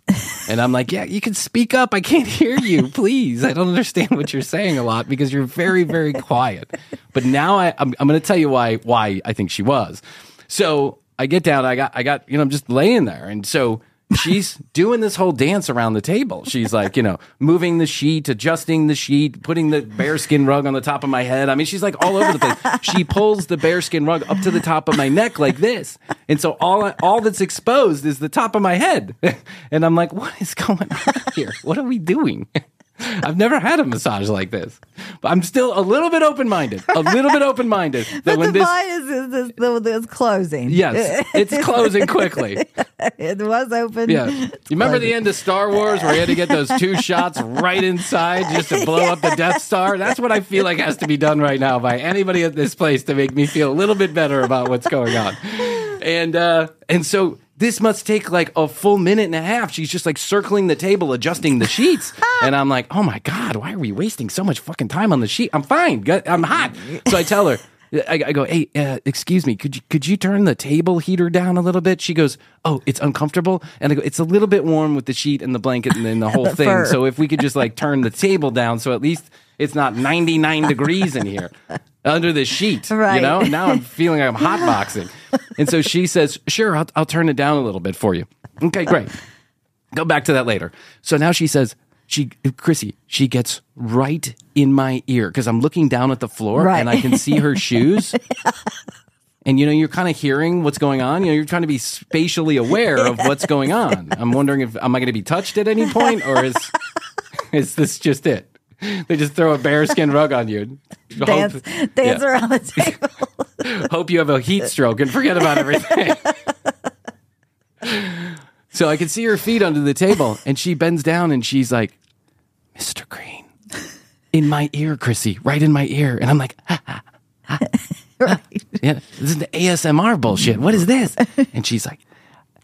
And I'm like, Yeah, you can speak up. I can't hear you. Please. I don't understand what you're saying a lot because you're very, very quiet. But now I, I'm, I'm going to tell you why why I think she was. So I get down. I got I got you know I'm just laying there, and so she's [LAUGHS] doing this whole dance around the table. She's like, you know, moving the sheet, adjusting the sheet, putting the bearskin rug on the top of my head. I mean, she's like all over the place. She pulls the bearskin rug up to the top of my neck like this. And so all I, all that's exposed is the top of my head. [LAUGHS] And I'm like, what is going on here? What are we doing? [LAUGHS] [LAUGHS] I've never had a massage like this. But I'm still a little bit open-minded. A little bit open-minded [LAUGHS] that But when the this is, is, is, is, closing. Yes, it's closing quickly. [LAUGHS] it was open. Yeah. You remember the end of Star Wars where he had to get those two shots right inside just to blow up the Death Star? That's what I feel like has to be done right now by anybody at this place to make me feel a little bit better about what's going on. And uh and so this must take like a full minute and a half. She's just like circling the table, adjusting the sheets. [LAUGHS] And I'm like, oh my God, why are we wasting so much fucking time on the sheet? I'm fine. I'm hot. So I tell her, I, I go, hey, uh, excuse me, could you could you turn the table heater down a little bit? She goes, oh, it's uncomfortable, and I go, it's a little bit warm with the sheet and the blanket and then the whole [LAUGHS] The thing. fur. So if we could just like turn the table down, so at least it's not 99 degrees in here [LAUGHS] under the sheet. You know, now I'm feeling like I'm hotboxing, and so she says, sure, I'll, I'll turn it down a little bit for you. Okay, great. Go back to that later. So now she says, she, Krissy, she gets right in my ear because I'm looking down at the floor Right. and I can see her shoes. [LAUGHS] And you know, you're kind of hearing what's going on. You know, you're trying to be spatially aware of what's going on. I'm wondering if am I going to be touched at any point, or is is this just it? [LAUGHS] They just throw a bearskin [LAUGHS] rug on you. Dance, Hope- dance yeah. around the [LAUGHS] table. Hope you have a heat stroke and forget about everything. so I can see her feet under the table, and she bends down and she's like, "Mr. Green, in my ear, Krissy, right in my ear," and I'm like, "Ha, ha, ha." "Yeah, this is the ASMR bullshit. What is this?" And she's like.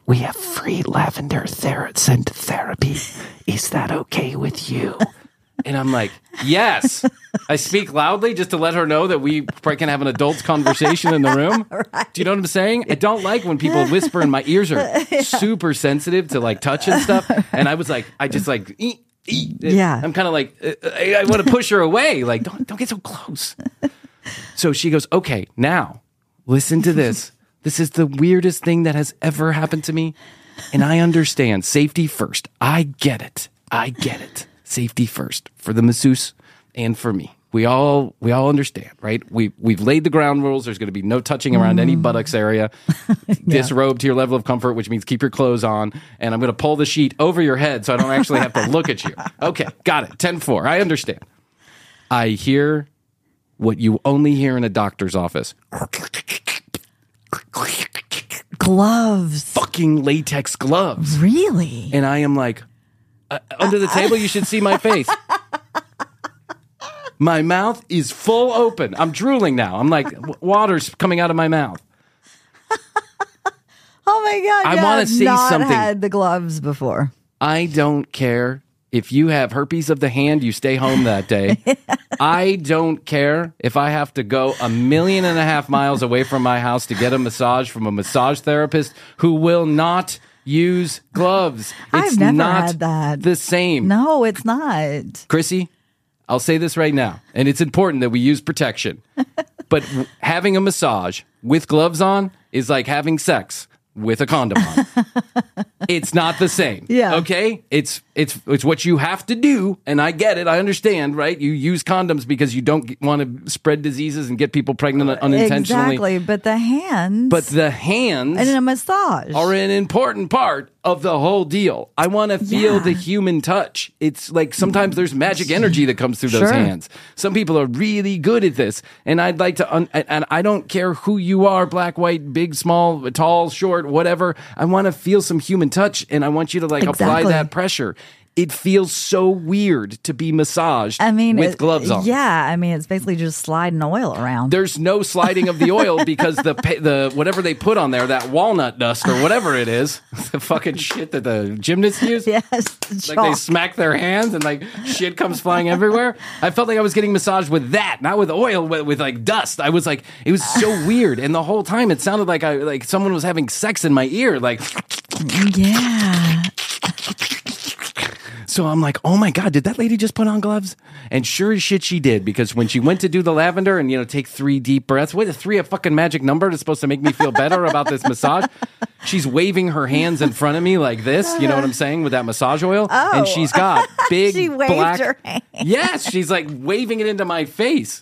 We have free lavender ther- scent therapy. Is that okay with you? And I'm like, yes. I speak loudly just to let her know that we probably can have an adult conversation in the [LAUGHS] room. Do you know what I'm saying? I don't like when people whisper, and my ears are [LAUGHS] super sensitive to like touch and stuff. [LAUGHS] And I was like, I just like, "Ee, ee." Yeah. I'm kind of like, uh, I, I want to push her away. Like, don't don't get so close. So she goes, okay, now listen to this. This is the weirdest thing that has ever happened to me. And I understand safety first. I get it. I get it. Safety first for the masseuse and for me. We all we all understand, right? We we've laid the ground rules. There's going to be no touching around any mm. buttocks area. [LAUGHS] Disrobe to your level of comfort, which means keep your clothes on. And I'm going to pull the sheet over your head so I don't actually have to [LAUGHS] look at you. Okay, got it. 10-4. I understand. I hear what you only hear in a doctor's office. Gloves. Fucking latex gloves. Really? And I am like, uh, under the table, you should see my face. [LAUGHS] My mouth is full open. I'm drooling now. I'm like, w- water's coming out of my mouth. [LAUGHS] Oh my god! I yeah, wanna see not something. Had the gloves before. I don't care if you have herpes of the hand, you stay home that day. [LAUGHS] I don't care if I have to go a million and a half miles away from my house to get a massage from a massage therapist who will not use gloves. I've never not had that. the same. No, it's not. Krissy, I'll say this right now, and it's important that we use protection. [LAUGHS] but w- having a massage with gloves on is like having sex with a condom on. [LAUGHS] it's not the same. [LAUGHS] Yeah. Okay? It's it's it's what you have to do, and I get it. I understand, right? You use condoms because you don't want to spread diseases and get people pregnant unintentionally. Exactly, but the hands. But the hands and a massage. are an important part of the whole deal. I want to feel Yeah. the human touch. It's like sometimes there's magic energy that comes through those hands. Some people are really good at this, and I'd like to. Un- and- and I don't care who you are, black, white, big, small, tall, short, whatever. I want to feel some human touch, and I want you to like apply that pressure. It feels so weird to be massaged I mean, with it- gloves on. Yeah, I mean, it's basically just sliding oil around. There's no sliding of the oil because the the whatever they put on there, that walnut dust or whatever it is, [LAUGHS] the fucking shit that the gymnasts use. [LAUGHS] yes, Like they smack their hands and like shit comes flying everywhere. I felt like I was getting massaged with that, not with oil, with, with like dust. I was like, it was so [SIGHS] weird, and the whole time it sounded like I like someone was having sex in my ear. Like, yeah. So I'm like, oh my god, did that lady just put on gloves? And sure as shit, she did because when she went to do the lavender and you know take three deep breaths, what is three a fucking magic number that's supposed to make me feel better about this massage? She's waving her hands in front of me like this, you know what I'm saying, with that massage oil, Oh. and she's got [LAUGHS] big She waved black. Yes, she's like waving it into my face.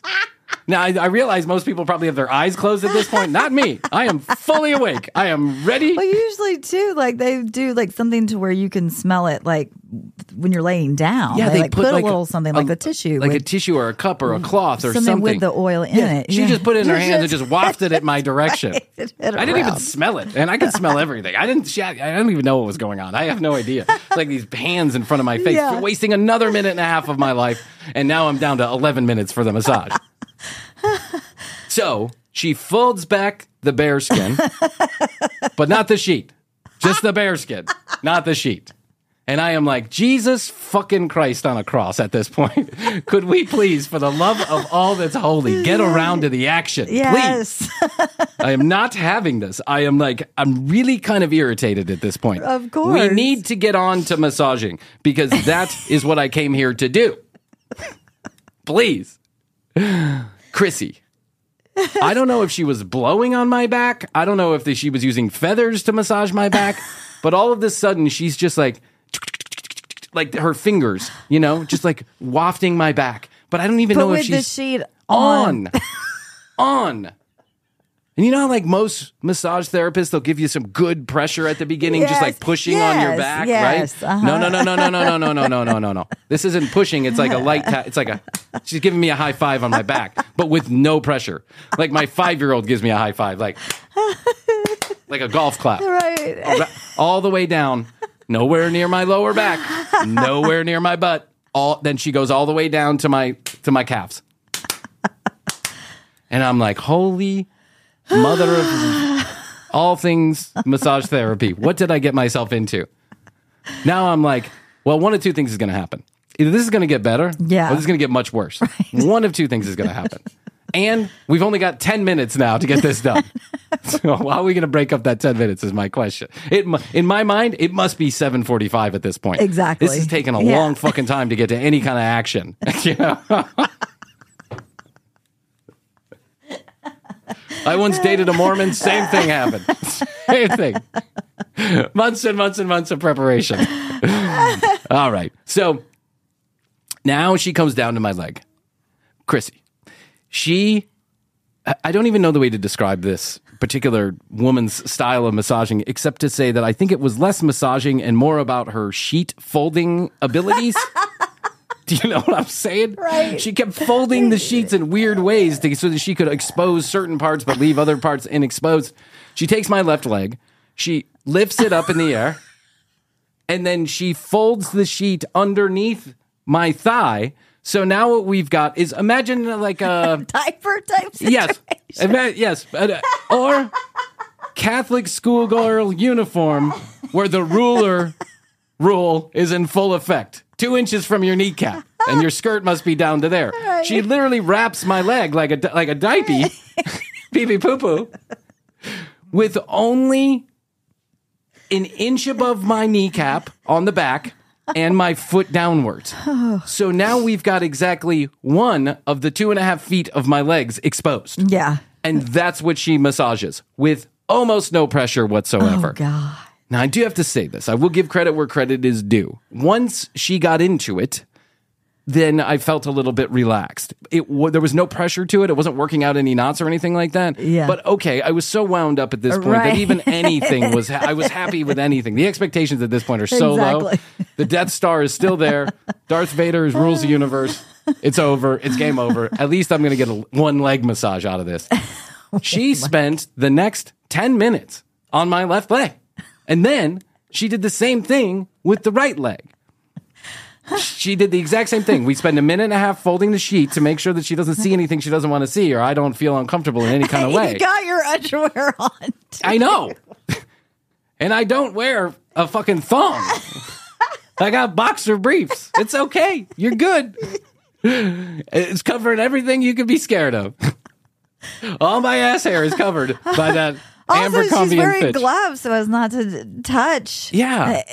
Now I, I realize most people probably have their eyes closed at this point. Not me. I am fully awake. I am ready. Well, usually too, like they do like something to where you can smell it, like when you're laying down. Yeah, they, they like put, put, like, a little something like a- tissue, like a tissue or a cup or a mm. cloth or something, something, with the oil in Yeah, it. She Yeah. just put it in her You hands and just- wafted it my [LAUGHS] direction. It I didn't even smell it, and I could smell everything. I didn't. She, I don't even know what was going on. I have no idea. It's like these hands in front of my face, Yeah. wasting another minute and a half of my life, and now I'm down to 11 minutes for the massage. So she folds back the bear skin, [LAUGHS] but not the sheet, just the bear skin, not the sheet. And I am like, Jesus fucking Christ on a cross at this point. [LAUGHS] Could we please, for the love of all that's holy, get around to the action? Please. I am not having this. I am like, I'm really kind of irritated at this point. Of course. We need to get on to massaging because that is what I came here to do. [LAUGHS] Please. Krissy. I don't know if she was blowing on my back. I don't know if she was using feathers to massage my back, [LAUGHS] but all of this sudden she's just like, like her fingers, you know, just like wafting my back. But I don't even but know if with the she's sheet on. on. [LAUGHS] on. And you know how like most massage therapists, they'll give you some good pressure at the beginning, just like Yes, pushing on your back, yes, right? uh-huh. No, no, no, no, no, no, no, no, no, no, no, no, no. This isn't pushing. It's like a light. Ta- it's like a. She's giving me a high five on my back, but with no pressure. Like my five year old gives me a high five, like like a golf clap, right. Ra- all the way down, nowhere near my lower back, nowhere near my butt. All then she goes all the way down to my to my calves, and I'm like, holy mother of all things massage therapy. What did I get myself into? Now I'm like, well, one of two things is going to happen. Either this is going to get better, Yeah. or this is going to get much worse. One of two things is going to happen. And we've only got 10 minutes now to get this done. [LAUGHS] so how are we going to break up that 10 minutes is my question. It in my mind, it must be 7:45 at this point. Exactly. This is taking a Yeah. long fucking time to get to any kind of action. [LAUGHS] you know? [LAUGHS] I once dated a Mormon, same thing happened. [LAUGHS] Same thing. Months and months and months of preparation. All right. So now she comes down to my leg. Krissy. She I- don't even know the way to describe this particular woman's style of massaging, except to say that I think it was less massaging and more about her sheet folding abilities. [LAUGHS] Do [LAUGHS] you know what I'm saying? Right. She kept folding the sheets in weird ways to, so that she could expose certain parts but leave other parts inexposed. She takes my left leg, she lifts it up in the air, and then she folds the sheet underneath my thigh. So now what we've got is imagine like a [LAUGHS] Diaper type yes, situation. Ima- yes, uh, or Catholic schoolgirl uniform where the ruler rule is in full effect, two inches from your kneecap, and your skirt must be down to there. She literally wraps my leg like a like a diaper, [LAUGHS] pee pee poo poo, with only an inch above my kneecap on the back and my foot downwards. [SIGHS] So now we've got exactly one of the two and a half feet of my legs exposed. Yeah. And that's what she massages with almost no pressure whatsoever. Oh God. Now, I do have to say this. I will give credit where credit is due. Once she got into it, then I felt a little bit relaxed. It there was no pressure to it. It wasn't working out any knots or anything like that. Yeah. But okay, I was so wound up at this point Right. that even anything was. [LAUGHS] I was happy with anything. The expectations at this point are so low. The Death Star is still there. Darth Vader rules the universe. It's over. It's game over. At least I'm going to get a one leg massage out of this. [LAUGHS] Oh she spent the next 10 minutes on my left leg. And then she did the same thing with the right leg. she did the exact same thing. We spend a minute and a half folding the sheet to make sure that she doesn't see anything she doesn't want to see, or I don't feel uncomfortable in any kind [LAUGHS] of way. You got your underwear on. I know. and I don't wear a fucking thong. I got boxer briefs. It's okay. You're good. It's covering everything you could be scared of. All my ass hair is covered by that Also, she's wearing Fitch. gloves so as not to touch. Yeah.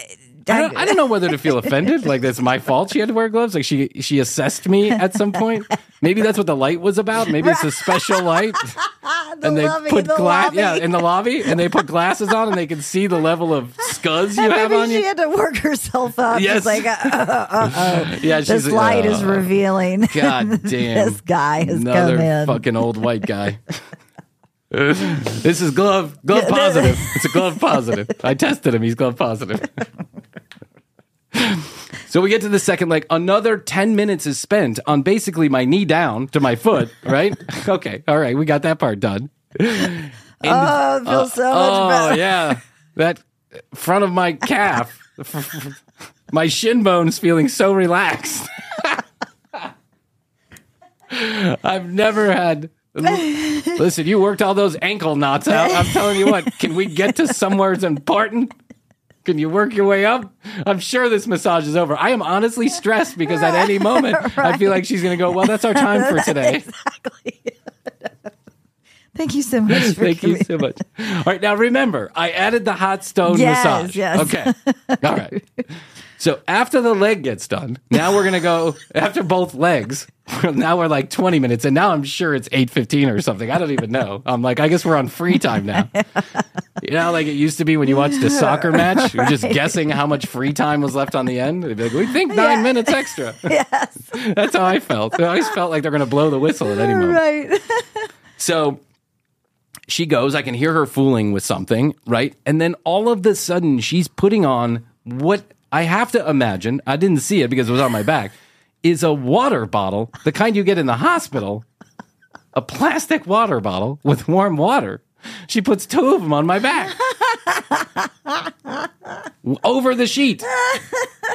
I don't, I don't know whether to feel offended, [LAUGHS] like that's my fault. She had to wear gloves. Like she she assessed me at some point. Maybe that's what the light was about. Maybe it's a special light, [LAUGHS] and they lobby, put the glass. Yeah, in the lobby, and they put glasses on, and they can see the level of scuzz you And have maybe on she you. She had to work herself up. Yes. It's like, uh, uh, uh, uh, [LAUGHS] Yeah, this she's light is uh, revealing. God damn, this guy has another come in. fucking old white guy. [LAUGHS] this is glove glove positive. It's a glove positive. I tested him. He's glove positive. So we get to the second leg. Another 10 minutes is spent on basically my knee down to my foot, right? [LAUGHS] okay. All right. We got that part done. And- oh, it feels uh, so much better. oh, better. yeah. That front of my calf, my shin bone's feeling so relaxed. [LAUGHS] I've never had. Listen, you worked all those ankle knots out. I'm telling you what, can we get to somewhere that's important? Can you work your way up? I'm sure this massage is over. I am honestly stressed because at any moment I feel like she's going to go, Well, that's our time for today. exactly. [LAUGHS] Thank you so much. For Thank you so much. All right, now remember, I added the hot stone Yes, massage. yes. Okay. All right. [LAUGHS] So after the leg gets done, now we're gonna go after both legs. [LAUGHS] Now we're like 20 minutes, and now I'm sure it's 8:15 or something. I don't even know. I'm like, I guess we're on free time now. [LAUGHS] You know, like it used to be when you watched a soccer [LAUGHS] match, you're just guessing how much free time was left on the end. They'd be like, we think nine Yeah. minutes extra. Yes. That's how I felt. I always felt like they're gonna blow the whistle at any moment. Right. So she goes, I can hear her fooling with something, right? And then all of a sudden, she's putting on what I have to imagine, I didn't see it because it was on my back, is a water bottle, the kind you get in the hospital, a plastic water bottle with warm water. She puts two of them on my back over the sheet.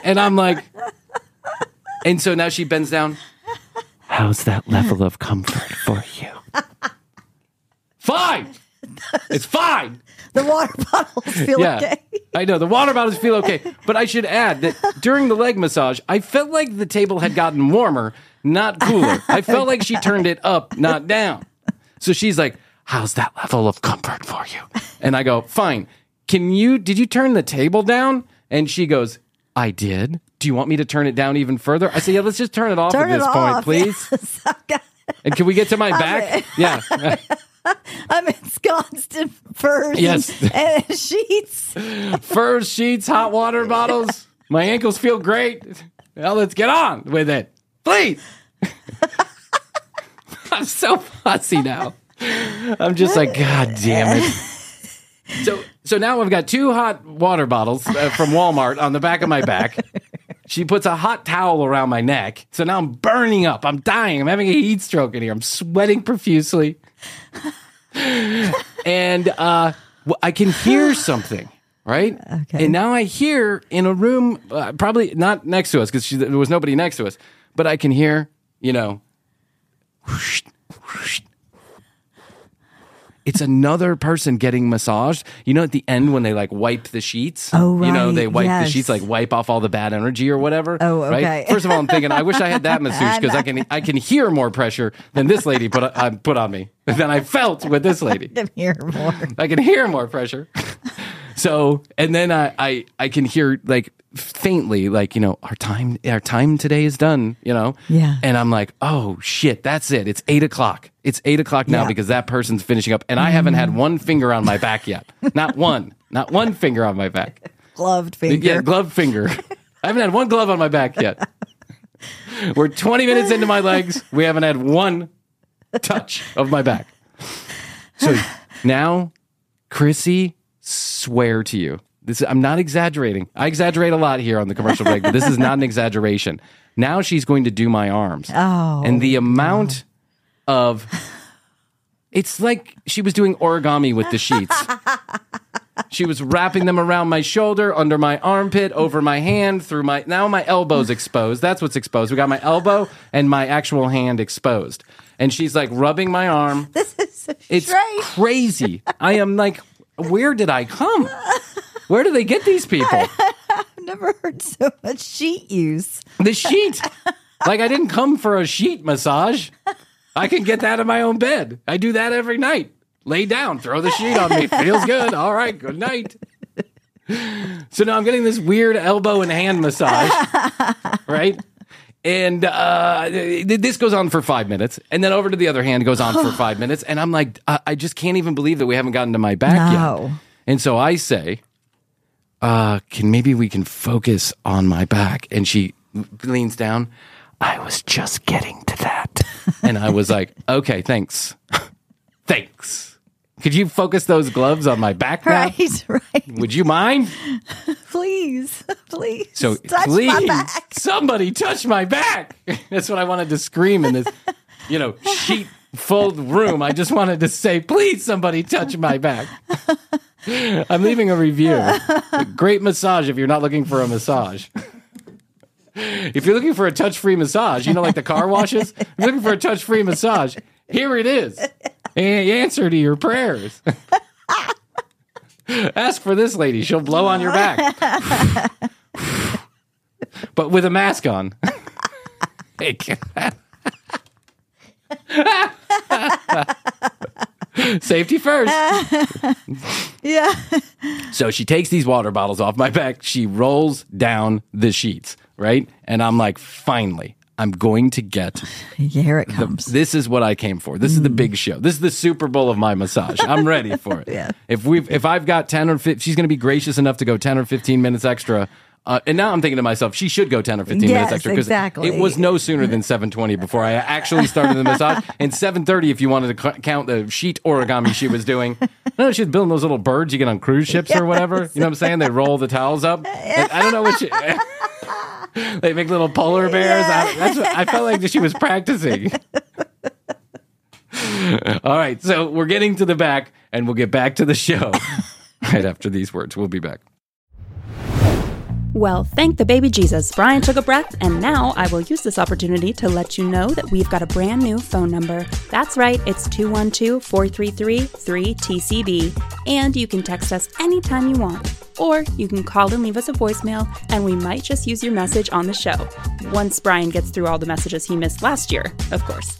And I'm like, and so now she bends down. How's that level of comfort for you? Fine. It's fine. The water [LAUGHS] bottles feel okay. I know the water bottles feel okay, but I should add that during the leg massage, I felt like the table had gotten warmer, not cooler. I felt like she turned it up, not down. So she's like, "How's that level of comfort for you?" And I go, "Fine. Can you? Did you turn the table down?" And she goes, "I did. Do you want me to turn it down even further?" I say, "Yeah, let's just turn it off Turn at this point, off. [LAUGHS] please." Yes. And can we get to my back? Yeah. [LAUGHS] [LAUGHS] I'm ensconced in furs Yes. and, and [LAUGHS] sheets. Furs, sheets, hot water bottles. My ankles feel great. Now let's get on with it. Please. [LAUGHS] I'm so fussy now. I'm just like, God damn it. So, so now I've got two hot water bottles uh, from Walmart on the back of my back. She puts a hot towel around my neck. So now I'm burning up. I'm dying. I'm having a heat stroke in here. I'm sweating profusely. [LAUGHS] and uh, I can hear [GASPS] something, right? Okay. And now I hear in a room, uh, probably not next to us because there was nobody next to us, but I can hear, you know, whoosh, whoosh. It's another person getting massaged. You know, at the end when they like wipe the sheets. Oh, right. You know, they wipe the sheets, like wipe off all the bad energy or whatever. Oh, right? okay. [LAUGHS] First of all, I'm thinking, I wish I had that [LAUGHS] masseuse because I can [LAUGHS] I can hear more pressure than this lady put uh, put on me than I felt with this lady. I can hear more. I can hear more pressure. So, and then I, I, I can hear like faintly, like, you know, our time, our time today is done, you know? Yeah. And I'm like, oh shit, that's it. It's eight o'clock. It's eight o'clock now Yeah. because that person's finishing up. And I haven't had mm-hmm. one finger on my back yet. Not one, not one finger on my back. Gloved finger. Yeah, gloved finger. [LAUGHS] I haven't had one glove on my back yet. We're 20 minutes into my legs. We haven't had one touch of my back. So now, Krissy, swear to you, this I'm not exaggerating. I exaggerate a lot here on the commercial break, but this is not an exaggeration. Now she's going to do my arms. Oh, and the amount of it's like she was doing origami with the sheets. She was wrapping them around my shoulder, under my armpit, over my hand, through my. Now my elbow's exposed. That's what's exposed. We got my elbow and my actual hand exposed. And she's like rubbing my arm. This is It's strange. crazy. I am like, where did I come? Where do they get these people? [LAUGHS] I've never heard so much sheet use. The sheet. Like I didn't come for a sheet massage. I can get that in my own bed. I do that every night. Lay down, throw the sheet on me. Feels good. All right, good night. So now I'm getting this weird elbow and hand massage, right? And uh, th- this goes on for five minutes, and then over to the other hand goes on for [GASPS] five minutes, and I'm like, I, I just can't even believe that we haven't gotten to my back No. yet. And so I say, uh, can maybe we can focus on my back? And she leans down. I was just getting to that. [LAUGHS] and I was like, okay, thanks. [LAUGHS] thanks. Could you focus those gloves on my back now? [LAUGHS] Right, right. Would you mind? [LAUGHS] Please, please. So touch please, my back. somebody touch my back. [LAUGHS] That's what I wanted to scream in this, you know, sheet full room. I just wanted to say, please, somebody touch my back. I'm leaving a review. A great massage if you're not looking for a massage. If you're looking for a touch-free massage, you know, like the car washes. If you're looking for a touch-free massage, here it is. Answer to your prayers. [LAUGHS] Ask for this lady; she'll blow on your back, [LAUGHS] but with a mask on. [LAUGHS] Safety first. Yeah. So she takes these water bottles off my back. She rolls down the sheets, right? And I'm like, finally, I'm going to get [LAUGHS] Here it comes. this is what I came for. This is the big show. This is the Super Bowl of my massage. I'm ready for it. [LAUGHS] Yeah. If we've if I've got 10 or 15, she's going to be gracious enough to go 10 or 15 minutes extra. Uh, and now I'm thinking to myself, she should go 10 or 15 minutes Yes, extra exactly. it was no sooner than 7:20 before I actually started the massage. [LAUGHS] And 7:30 if you wanted to c- count the sheet origami she was doing. No, she's building those little birds you get on cruise ships or whatever. You know what I'm saying? They roll the towels up. I, I don't know what she [LAUGHS] They make little polar bears. I, that's what, I felt like she was practicing. [LAUGHS] All right, so we're getting to the back, and we'll get back to the show [LAUGHS] right after these words. We'll be back. Well, thank the baby Jesus. Bryan took a breath, and now I will use this opportunity to let you know that we've got a brand new phone number. That's right, it's 212 433 3TCB, and you can text us anytime you want. Or you can call and leave us a voicemail, and we might just use your message on the show. Once Bryan gets through all the messages he missed last year, of course.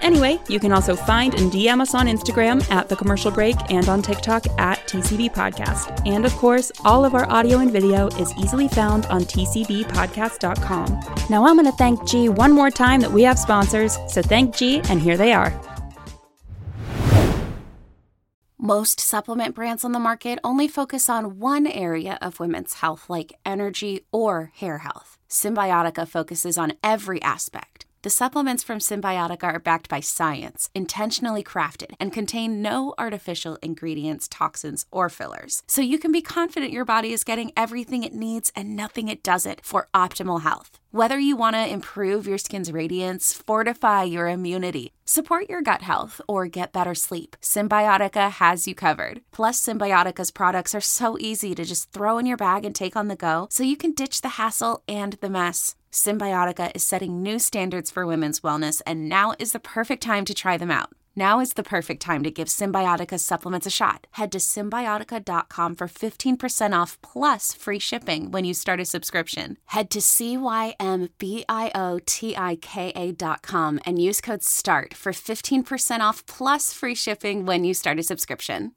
Anyway, you can also find and DM us on Instagram at The Commercial Break and on TikTok at TCB Podcast. And of course, all of our audio and video is easily found on TCBpodcast.com. Now I'm going to thank G one more time that we have sponsors, so thank G, and here they are. Most supplement brands on the market only focus on one area of women's health, like energy or hair health. Cymbiotika focuses on every aspect. The supplements from Cymbiotika are backed by science, intentionally crafted, and contain no artificial ingredients, toxins, or fillers. So you can be confident your body is getting everything it needs and nothing it doesn't for optimal health. Whether you want to improve your skin's radiance, fortify your immunity, support your gut health, or get better sleep, Cymbiotika has you covered. Plus, Cymbiotika's products are so easy to just throw in your bag and take on the go, so you can ditch the hassle and the mess. Cymbiotika is setting new standards for women's wellness, and now is the perfect time to try them out. Now is the perfect time to give Cymbiotika supplements a shot. Head to cymbiotika.com for 15% off plus free shipping when you start a subscription. Head to cymbiotika.com and use code START for 15% off plus free shipping when you start a subscription.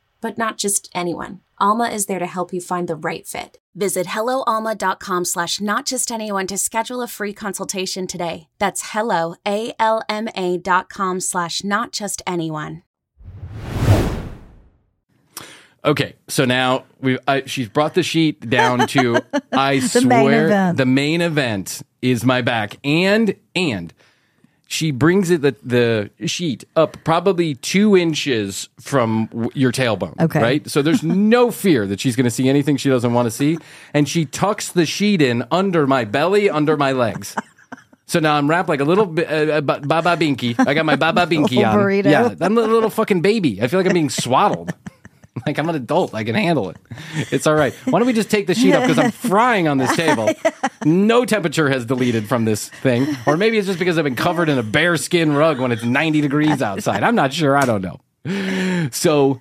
But not just anyone. Alma is there to help you find the right fit. Visit helloalma.com slash not just anyone to schedule a free consultation today. That's hello, A-L-M-A dot com slash not just anyone. Okay, so now we she's brought the sheet down to [LAUGHS] I The main swear event. the main event is my back and and she brings it the, the sheet up probably two inches from w- your tailbone. Okay. right. So there's [LAUGHS] no fear that she's going to see anything she doesn't want to see, and she tucks the sheet in under my belly, under my legs. So now I'm wrapped like a little bi- uh, uh, Baba Binky. I got my Baba Binky [LAUGHS] on. burrito. Yeah, I'm a little fucking baby. I feel like I'm being swaddled. [LAUGHS] Like I'm an adult. I can handle it. It's all right. Why don't we just take the sheet up because I'm [LAUGHS] frying on this table. No temperature has deleted from this thing, or maybe it's just because I've been covered in a bear skin rug when it's 90 degrees outside. I'm not sure. I don't know. So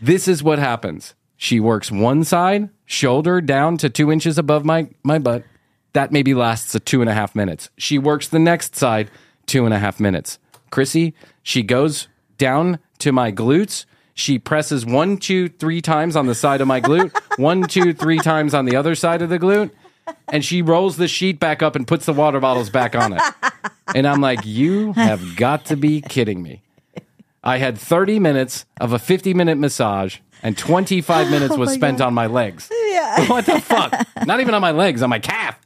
this is what happens. She works one side, shoulder down to two inches above my my butt. That maybe lasts a two and a half minutes. She works the next side, two and a half minutes. Krissy, she goes down to my glutes. She presses one, two, three times on the side of my glute, [LAUGHS] one, two, three times on the other side of the glute, and she rolls the sheet back up and puts the water bottles back on it. And I'm like, you have got to be kidding me. I had 30 minutes of a 50 minute massage, and 25 minutes [LAUGHS] oh was spent on my legs. Yeah. [LAUGHS] What the fuck? Not even on my legs, on my calf.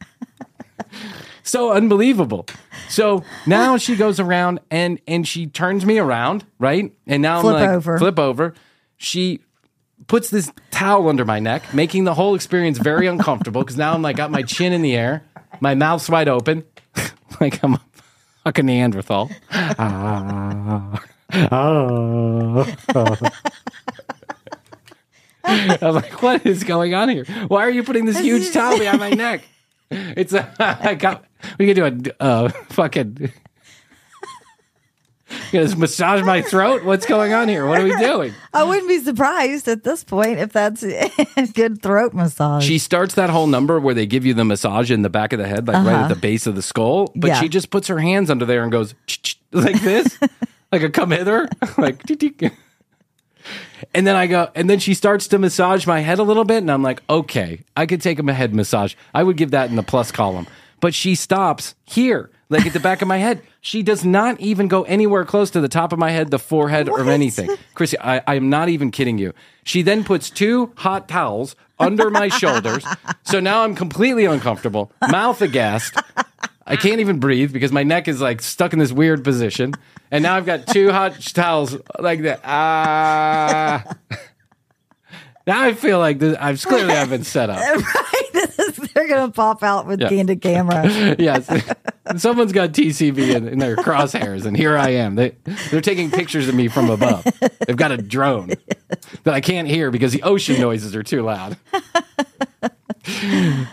So unbelievable. So now she goes around and and she turns me around, right? And now Flip I'm like over. flip over. She puts this towel under my neck, making the whole experience very uncomfortable because now I'm like got my chin in the air, my mouth's wide open, [LAUGHS] like I'm a fucking Neanderthal. Ah. Ah. [LAUGHS] I'm like, what is going on here? Why are you putting this huge towel behind my [LAUGHS] neck? It's a, I got. We can do a uh, [LAUGHS] fucking. You gonna massage my throat? What's going on here? What are we doing? I wouldn't be surprised at this point if that's a [LAUGHS] good throat massage. She starts that whole number where they give you the massage in the back of the head, like right Uh-huh. at the base of the skull. But Yeah. she just puts her hands under there and goes like this, [LAUGHS] like a come hither, like. And then I go, and then she starts to massage my head a little bit, and I'm like, okay, I could take a head massage. I would give that in the plus column. But she stops here, like at the back of my head. She does not even go anywhere close to the top of my head, the forehead, or anything. Krissy, I, I am not even kidding you. She then puts two hot towels under my shoulders. So now I'm completely uncomfortable, mouth aghast. I can't even breathe because my neck is like stuck in this weird position. And now I've got two hot towels like that. Ah. Now I feel like this, I've clearly I've been set up. [LAUGHS] right? Is, they're going to pop out with Yeah. candid camera. [LAUGHS] yes. Someone's got TCB in, in their crosshairs, and here I am. They, they're taking pictures of me from above. They've got a drone that I can't hear because the ocean noises are too loud. [LAUGHS]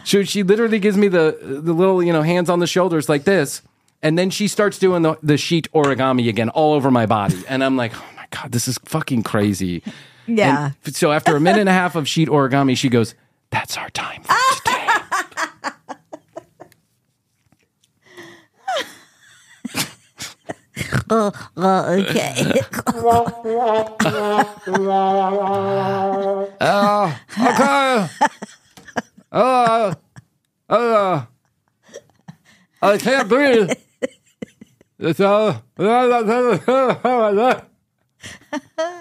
So she literally gives me the the little you know hands on the shoulders like this, and then she starts doing the, the sheet origami again all over my body, and I'm like, oh my god, this is fucking crazy. Yeah. And so after a minute and a half of sheet origami, she goes, "That's our time for today." Uh, uh, okay. Oh, okay. Oh, oh, I can't breathe. It's uh, [LAUGHS] [LAUGHS]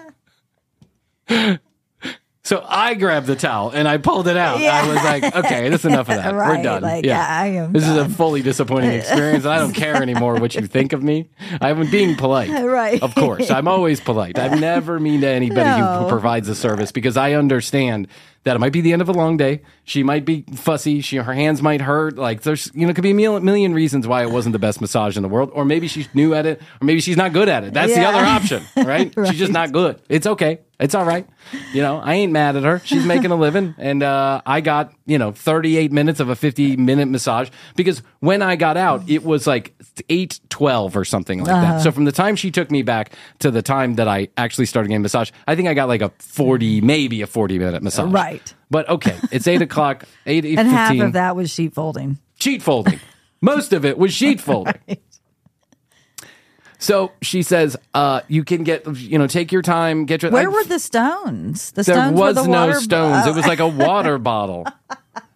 So I grabbed the towel and I pulled it out. I was like, okay, that's enough of that. We're done. like, I am This is a fully disappointing experience. I don't care anymore what you think of me. I'm being polite. [LAUGHS] Right. Of course. I'm always polite. I never mean to anybody who provides a service because I understand that it might be the end of a long day. She might be fussy. She her hands might hurt. Like there's you know could be a million, million reasons why it wasn't the best massage in the world, or maybe she's new at it, or maybe she's not good at it. That's the other option, [LAUGHS] right? She's just not good. It's okay. It's all right. You know, I ain't mad at her. She's making a living, and uh, I got you know 38 minutes of a 50 minute massage because when I got out, it was like 8 12 or something like Uh-huh. that. So from the time she took me back to the time that I actually started getting massage, I think I got like a 40, maybe a 40 minute massage. Right. But okay, it's eight o'clock, [LAUGHS] eight eight and half fifteen. of that was sheet folding. sheet folding. [LAUGHS] Most of it was sheet folding. So she says, uh, you can get, you know, take your time, get your. Where I- were the stones? The there stones were was the no stones. Oh. It was like a water [LAUGHS] bottle.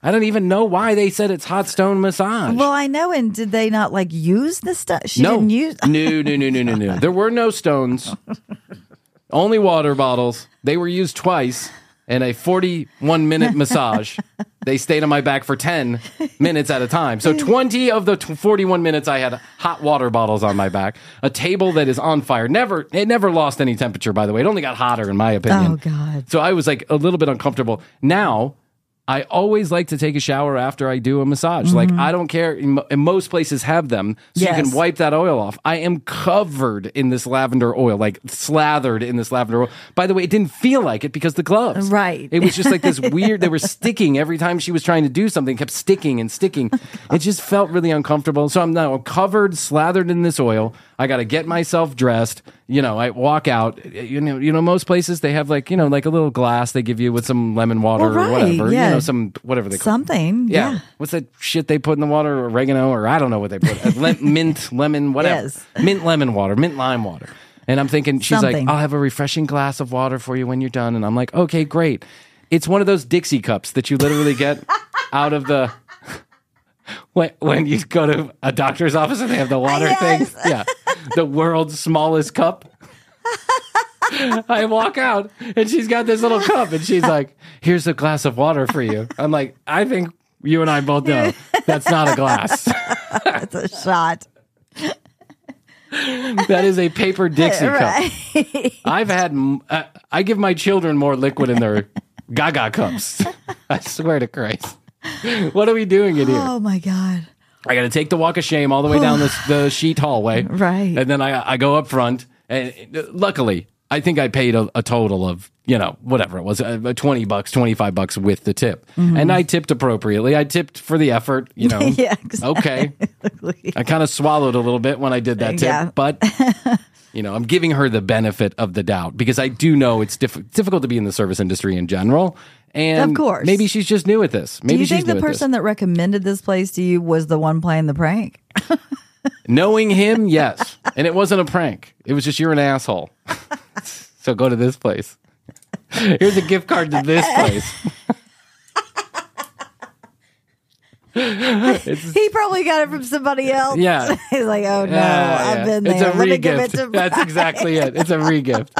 I don't even know why they said it's hot stone massage. Well, I know. And did they not like use the stuff? She no. didn't use. no, no, no, no, no, no. There were no stones. Only water bottles. They were used twice in a 41 minute [LAUGHS] massage. They stayed on my back for 10 minutes at a time. So 20 of the t- 41 minutes I had hot water bottles on my back. A table that is on fire. Never it never lost any temperature by the way. It only got hotter in my opinion. Oh God. So I was like a little bit uncomfortable. Now, I always like to take a shower after I do a massage. Like I don't care. And most places have them, so you Mm-hmm. Can wipe that oil off. I am covered in this lavender oil, like slathered in this lavender oil. By the way, it didn't feel like it because the gloves. Right. It was just like this [LAUGHS] weird. They were sticking every time she was trying to do something. Kept sticking and sticking. It just felt really uncomfortable. So I'm now covered, slathered in this oil. I got to get myself dressed. You know, I walk out. You know, you know, most places they have like you know like a little glass they give you with some lemon water Well, or whatever. yeah. You know, some whatever they call. Something. Yeah. Yeah. What's that shit they put in the water? Oregano or I don't know what they put. Uh, le- [LAUGHS] mint, lemon, whatever. Yes. Mint lemon water, mint lime water. And I'm thinking, she's Something. like, I'll have a refreshing glass of water for you when you're done. And I'm like, okay, great. It's one of those Dixie cups that you literally get [LAUGHS] out of the. When, when you go to a doctor's office and they have the water Yes. thing. Yeah. The world's smallest cup. I walk out and she's got this little cup and she's like, here's a glass of water for you. I'm like, I think you and I both know that's not a glass. [LAUGHS] It's a shot. that is a paper Dixie cup. I've had, uh, I give my children more liquid in their gaga cups. [LAUGHS] I swear to Christ. [LAUGHS] What are we doing in here? Oh my God. I got to take the walk of shame all the way down this, the [SIGHS] sheet hallway. Right. And then I, I go up front. And uh, luckily, I think I paid a, a total of, you know, whatever it was, uh, 20 bucks, 25 bucks with the tip. And I tipped appropriately. I tipped for the effort, you know. Mm-hmm. [LAUGHS] Yeah, exactly. Okay. [LAUGHS] I kind of swallowed a little bit when I did that tip, Yeah. but you know, I'm giving her the benefit of the doubt because I do know it's diff- difficult to be in the service industry in general. And Of course. maybe she's just new at this. Do you she's think the new at this. person that recommended this place to you was the one playing the prank? [LAUGHS] Knowing him, yes. And it wasn't a prank. It was just you're an asshole. [LAUGHS] so go to this place. Here's a gift card to this [LAUGHS] place. it's, He probably got it from somebody else. Yeah. He's like, oh no, Yeah, I've yeah. been there. It's a Let me give it regift. That's exactly it. It's a regift.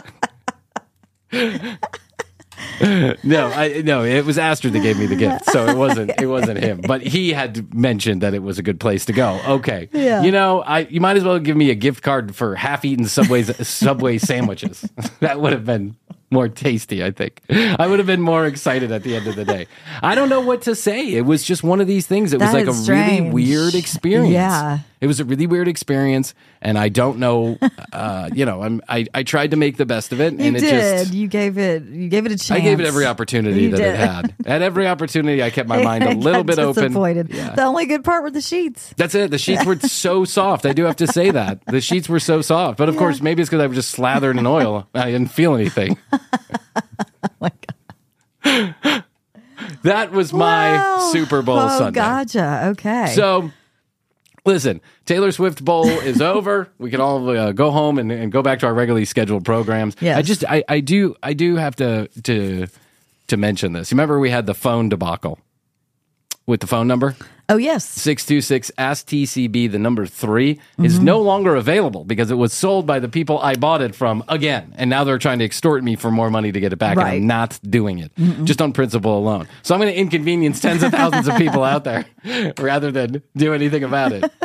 [LAUGHS] no, I no, it was Astrid that gave me the gift, so it wasn't it wasn't him. But he had mentioned that it was a good place to go. Okay, Yeah. you know, I you might as well give me a gift card for half-eaten Subway's Subway sandwiches. [LAUGHS] that would have been more tasty, I think. I would have been more excited at the end of the day. I don't know what to say. It was just one of these things. It was like a is really weird experience. Yeah. It was a really weird experience, and I don't know. Uh, you know, I'm, I I tried to make the best of it, You and it did. just you gave it. You gave it a chance. I gave it every opportunity You that did. it had. At every opportunity, I kept my [LAUGHS] mind a little bit open. disappointed. Yeah. The only good part were the sheets. That's it. The sheets were so soft. I do have to say that the sheets were so soft. But of course, maybe it's because I was just slathered in oil. I didn't feel anything. [LAUGHS] that was my Super Bowl oh, Sunday. gotcha. Okay. So, listen, Taylor Swift Bowl is [LAUGHS] over. We can all uh, go home and, and go back to our regularly scheduled programs. Yes. I just, I, I do, I do have to to to mention this. You remember we had the phone debacle with the phone number oh yes. six two six ask TCB. The number 3 is mm-hmm. no longer available because it was sold by the people I bought it from again, and now they're trying to extort me for more money to get it back. And I'm not doing it just on principle alone. So I'm going to inconvenience tens of thousands of people out there [LAUGHS] rather than do anything about it. [LAUGHS]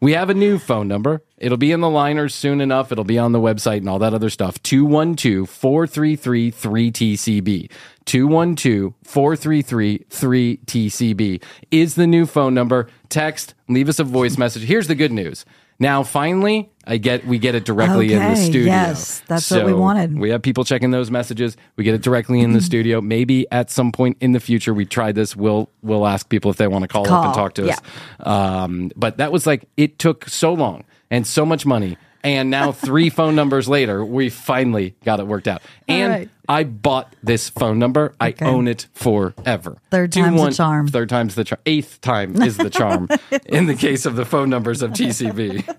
We have a new phone number. It'll be in the liners soon enough. It'll be on the website and all that other stuff. 212 433 3TCB. 212 433 3TCB is the new phone number. Text, leave us a voice message. Here's the good news. Now, finally, I get we get it directly in the studio. yes, that's what we wanted. We have people checking those messages. We get it directly in the studio. Maybe at some point in the future, we try this. We'll we'll ask people if they want to call, up and talk to us. Um, but that was like it took so long and so much money. And now three [LAUGHS] phone numbers later, we finally got it worked out. And right. I bought this phone number. I own it forever. Third Two, time's the charm. Third time's the charm. Eighth time is the charm [LAUGHS] in the case of the phone numbers of TCB.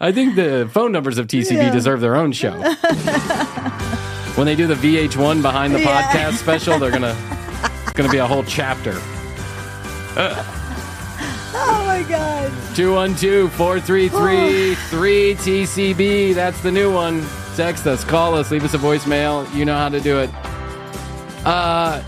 I think the phone numbers of TCB Yeah. deserve their own show. [LAUGHS] when they do the VH1 behind the Yeah. podcast special, they're gonna it's gonna be a whole chapter. My god. 212-433-3TCB. That's the new one. Text us, call us, leave us a voicemail. You know how to do it. Uh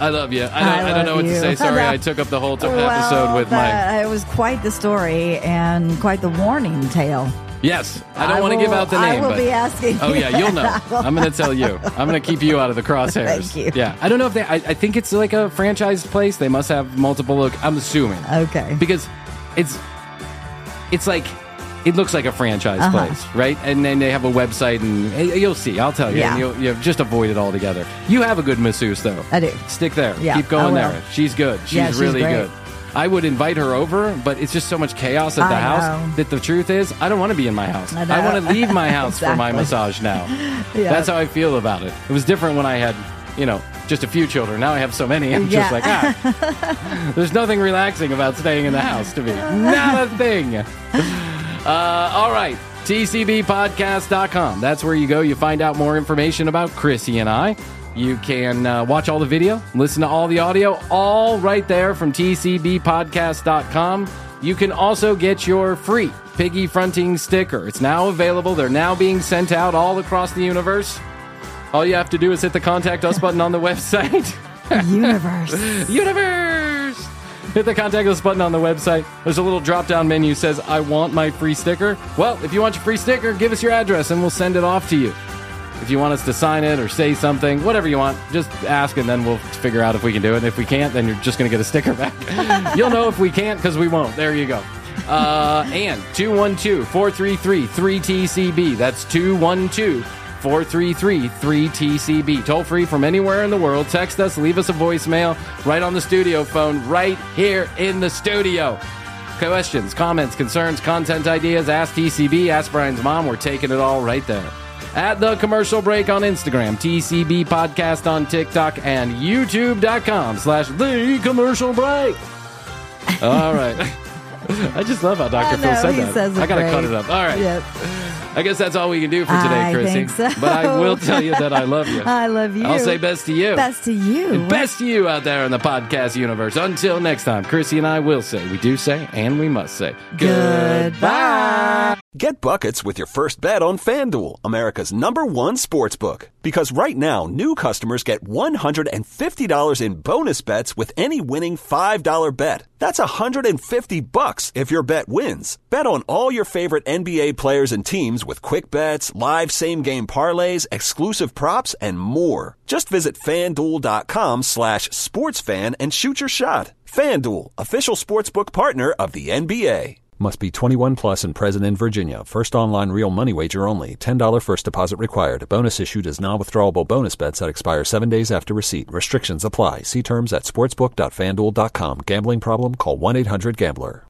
I love you. I don't, I I don't know what to say. Sorry, I took up the whole t- Well, episode with my. It was quite the story and quite the warning tale. Yes, I don't want to give out the name. I will but, be asking. Oh yeah, you'll know. [LAUGHS] I will. I'm going to tell you. I'm going to keep you out of the crosshairs. Thank you. Yeah, I don't know if they. I, I think it's like a franchised place. They must have multiple. Look, I'm assuming Okay. because it's it's like it looks like a franchise Uh-huh. place, right? And then they have a website, and eh, you'll see. I'll tell you. Yeah. And you'll, you just avoid it altogether. You have a good masseuse, though. I do. Stick there. Yeah, Keep going there. She's good. She's, Yeah, she's really great. good. I would invite her over, but it's just so much chaos at the I house know. that the truth is, I don't want to be in my house. I I, want to leave my house for my [LAUGHS] massage now. Yeah. That's how I feel about it. It was different when I had, you know, just a few children. Now I have so many. I'm just like, ah, [LAUGHS] there's nothing relaxing about staying in the house to me. Not a thing. Uh, all right. TCBpodcast.com. That's where you go. You find out more information about Krissy and I. You can uh, watch all the video, listen to all the audio, all right there from TCBpodcast.com. You can also get your free Piggy Fronting sticker. It's now available. They're now being sent out all across the universe. All you have to do is hit the contact us button on the [LAUGHS] website. Universe. [LAUGHS] Universe! Hit the contact us button on the website. There's a little drop down menu says, I want my free sticker. Well, if you want your free sticker, give us your address and we'll send it off to you. If you want us to sign it or say something, whatever you want, just ask and then we'll figure out if we can do it. And if we can't, then you're just going to get a sticker back. [LAUGHS] You'll know if we can't because we won't. There you go. Uh, and 212 433 3TCB. That's 212 433 3TCB. Toll free from anywhere in the world. Text us, leave us a voicemail right on the studio phone, right here in the studio. Questions, comments, concerns, content ideas, ask TCB, ask Bryan's mom. We're taking it all right there. At the commercial break on Instagram, TCB podcast on TikTok, and YouTube.com slash the commercial break. All right. [LAUGHS] I just love how Dr. Phil said that. I gotta cut it up. All right. Yep. I guess that's all we can do for today, I Krissy. so. But I will tell you that I love you. [LAUGHS] I love you. I'll say best to you. Best to you. And best to you out there in the podcast universe. Until next time, Krissy and I will say, we do say, and we must say, Goodbye. Get buckets with your first bet on FanDuel, America's number one sports book. Because right now, new customers get $150 in bonus bets with any winning $5 bet. That's 150 bucks if your bet wins. Bet on all your favorite NBA players and teams with quick bets, live same game parlays, exclusive props, and more. Just visit fanduel.com slash sportsfan and shoot your shot. FanDuel, official sportsbook partner of the NBA. Must be 21 plus and present in Virginia. First online real money wager only. $10 first deposit required. Bonus issued as non withdrawable bonus bets that expire seven days after receipt. Restrictions apply. See terms at sportsbook.fanduel.com. Gambling problem? Call 1 800 Gambler.